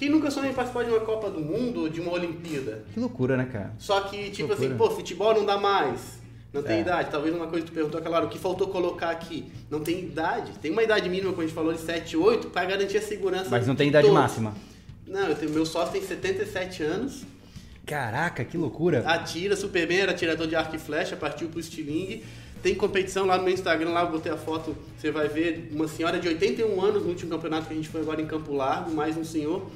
Quem nunca sonha em participar de uma Copa do Mundo ou de uma Olimpíada? Que loucura, né, cara? Só que, tipo Loucura. assim, pô, futebol não dá mais. Não tem É. idade. Talvez uma coisa que tu perguntou aquela hora, o que faltou colocar aqui? Não tem idade. Tem uma idade mínima, como a gente falou, de 7, 8, pra garantir a segurança. Mas não tem de idade todos. máxima. Não, eu tenho, meu sócio tem 77 anos, Caraca, que loucura. atira super bem, era atirador de arco e flecha, partiu pro estilingue. Tem competição lá no meu Instagram, lá eu botei a foto, você vai ver uma senhora de 81 anos no último campeonato que a gente foi agora em Campo Largo, mais um senhor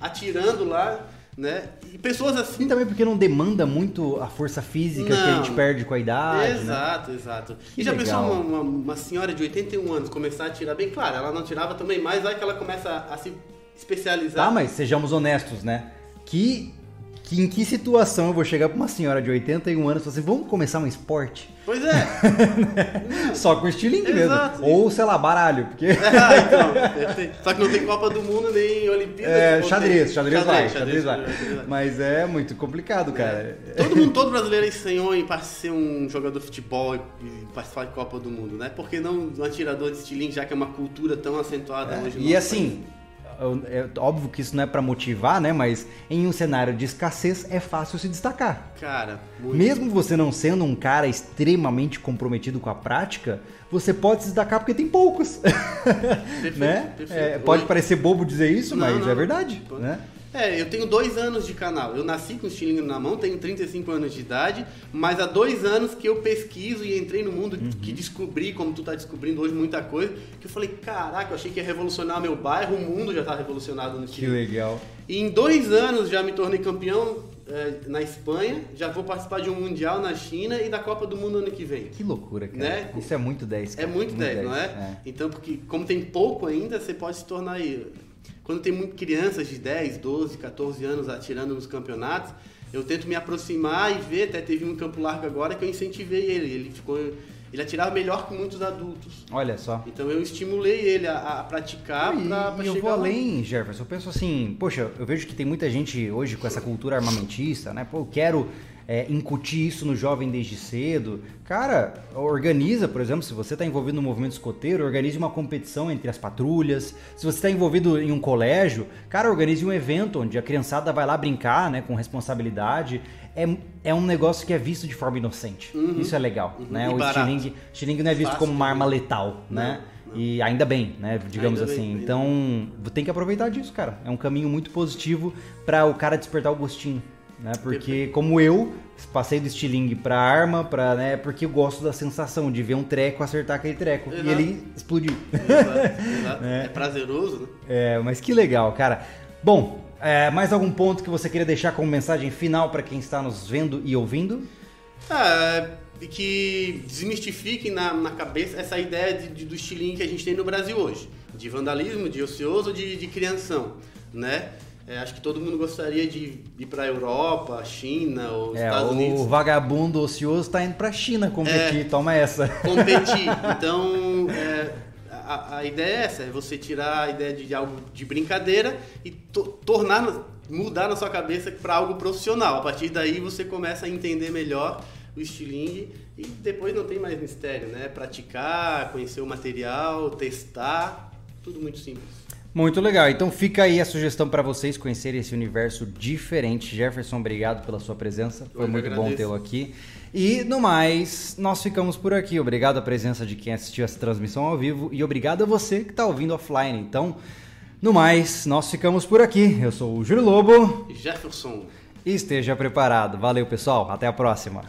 atirando lá, né? E pessoas assim E também porque não demanda muito a força física que a Não. gente perde com a idade, né? Exato, exato. Que e já legal. pensou uma, uma, uma senhora de 81 anos começar a atirar bem? Claro, ela não tirava também, mas aí que ela começa a se especializar. Tá, mas sejamos honestos, né? Que, que em que situação eu vou chegar pra uma senhora de 81 anos e falar assim, vamos começar um esporte? Pois é. Só com estilingue mesmo. Exato. Ou, sei lá, baralho, porque... ah, então, perfeito. Só que não tem Copa do Mundo nem Olimpíada. É, ou xadrez, tem- xadrez vai, xadrez xadrez, vai. xadrez vai. Mas é muito complicado, cara. Todo mundo, todo brasileiro sonhou em ser um jogador de futebol e participar de Copa do Mundo, né? Por que não um atirador de estilingue, já que é uma cultura tão acentuada hoje no E assim, é óbvio que isso não é pra motivar, né? Mas em um cenário de escassez é fácil se destacar. Cara, muito. Mesmo você não sendo um cara extremamente comprometido com a prática, você pode se destacar porque tem poucos. né? perfeito. É, pode parecer bobo dizer isso, Não, mas não, é verdade. não. Né? É, eu tenho dois anos de canal. Eu nasci com o estilingue na mão, tenho 35 anos de idade, mas há dois anos que eu pesquiso e entrei no mundo, Uhum. que descobri, como tu tá descobrindo hoje, muita coisa, que eu falei, caraca, eu achei que ia revolucionar meu bairro, o mundo já tá revolucionado no Que estilingue. legal. E em dois anos já me tornei campeão é, na Espanha, já vou participar de um Mundial na China e da Copa do Mundo ano que vem. Que loucura, cara. Né? Isso é muito 10. É cara. muito 10, não é? Então, porque como tem pouco ainda, você pode se tornar aí. Quando tem muito crianças de 10, 12, 14 anos atirando nos campeonatos, eu tento me aproximar e ver, até teve um campo largo agora que eu incentivei ele, ele ficou ele atirava melhor que muitos adultos. Olha só. Então eu estimulei ele a, a praticar E, pra, pra e eu vou lá. além, Jefferson. Eu penso assim, poxa, eu vejo que tem muita gente hoje com essa cultura armamentista, né? Pô, eu quero é, incutir isso no jovem desde cedo. Cara, organiza, por exemplo, se você está envolvido no movimento escoteiro, organize uma competição entre as patrulhas. Se você está envolvido em um colégio, cara, organize um evento onde a criançada vai lá brincar, né, com responsabilidade. É, é um negócio que é visto de forma inocente. Isso é legal, né? Uhum. E O estilingue, estilingue não é visto Fácil como uma arma letal, né? E ainda bem, né? Digamos Ainda bem, assim. ainda então, tem que aproveitar disso, cara. É um caminho muito positivo para o cara despertar o gostinho, né? Porque como eu passei do estilingue para arma, para, né, porque eu gosto da sensação de ver um treco acertar aquele treco Exato. e ele explodir. Exato, exato. É prazeroso, né? É, mas que legal, cara. Bom, é, mais algum ponto que você queria deixar como mensagem final para quem está nos vendo e ouvindo? Ah, e que desmistifiquem na, na cabeça essa ideia de, de- do estilingue que a gente tem no Brasil hoje. De vandalismo, de ocioso, de, de crianção, né? É, acho que todo mundo gostaria de ir para a Europa, China ou É, Estados o Unidos vagabundo ocioso tá indo pra China competir, toma essa. competir. Então, é, a, a ideia é essa, é você tirar a ideia de, de algo de brincadeira e to- tornar, mudar na sua cabeça para algo profissional. A partir daí você começa a entender melhor o estilingue e depois não tem mais mistério, né? Praticar, conhecer o material, testar, tudo muito simples. Muito legal. Então fica aí a sugestão para vocês conhecerem esse universo diferente. Jefferson, obrigado pela sua presença. Foi Eu muito bom agradeço. tê-lo aqui. E no mais, nós ficamos por aqui. Obrigado à presença de quem assistiu essa transmissão ao vivo e obrigado a você que está ouvindo offline. Então, no mais, nós ficamos por aqui. Eu sou o Júlio Lobo Jefferson. e esteja preparado. Valeu, pessoal. Até a próxima.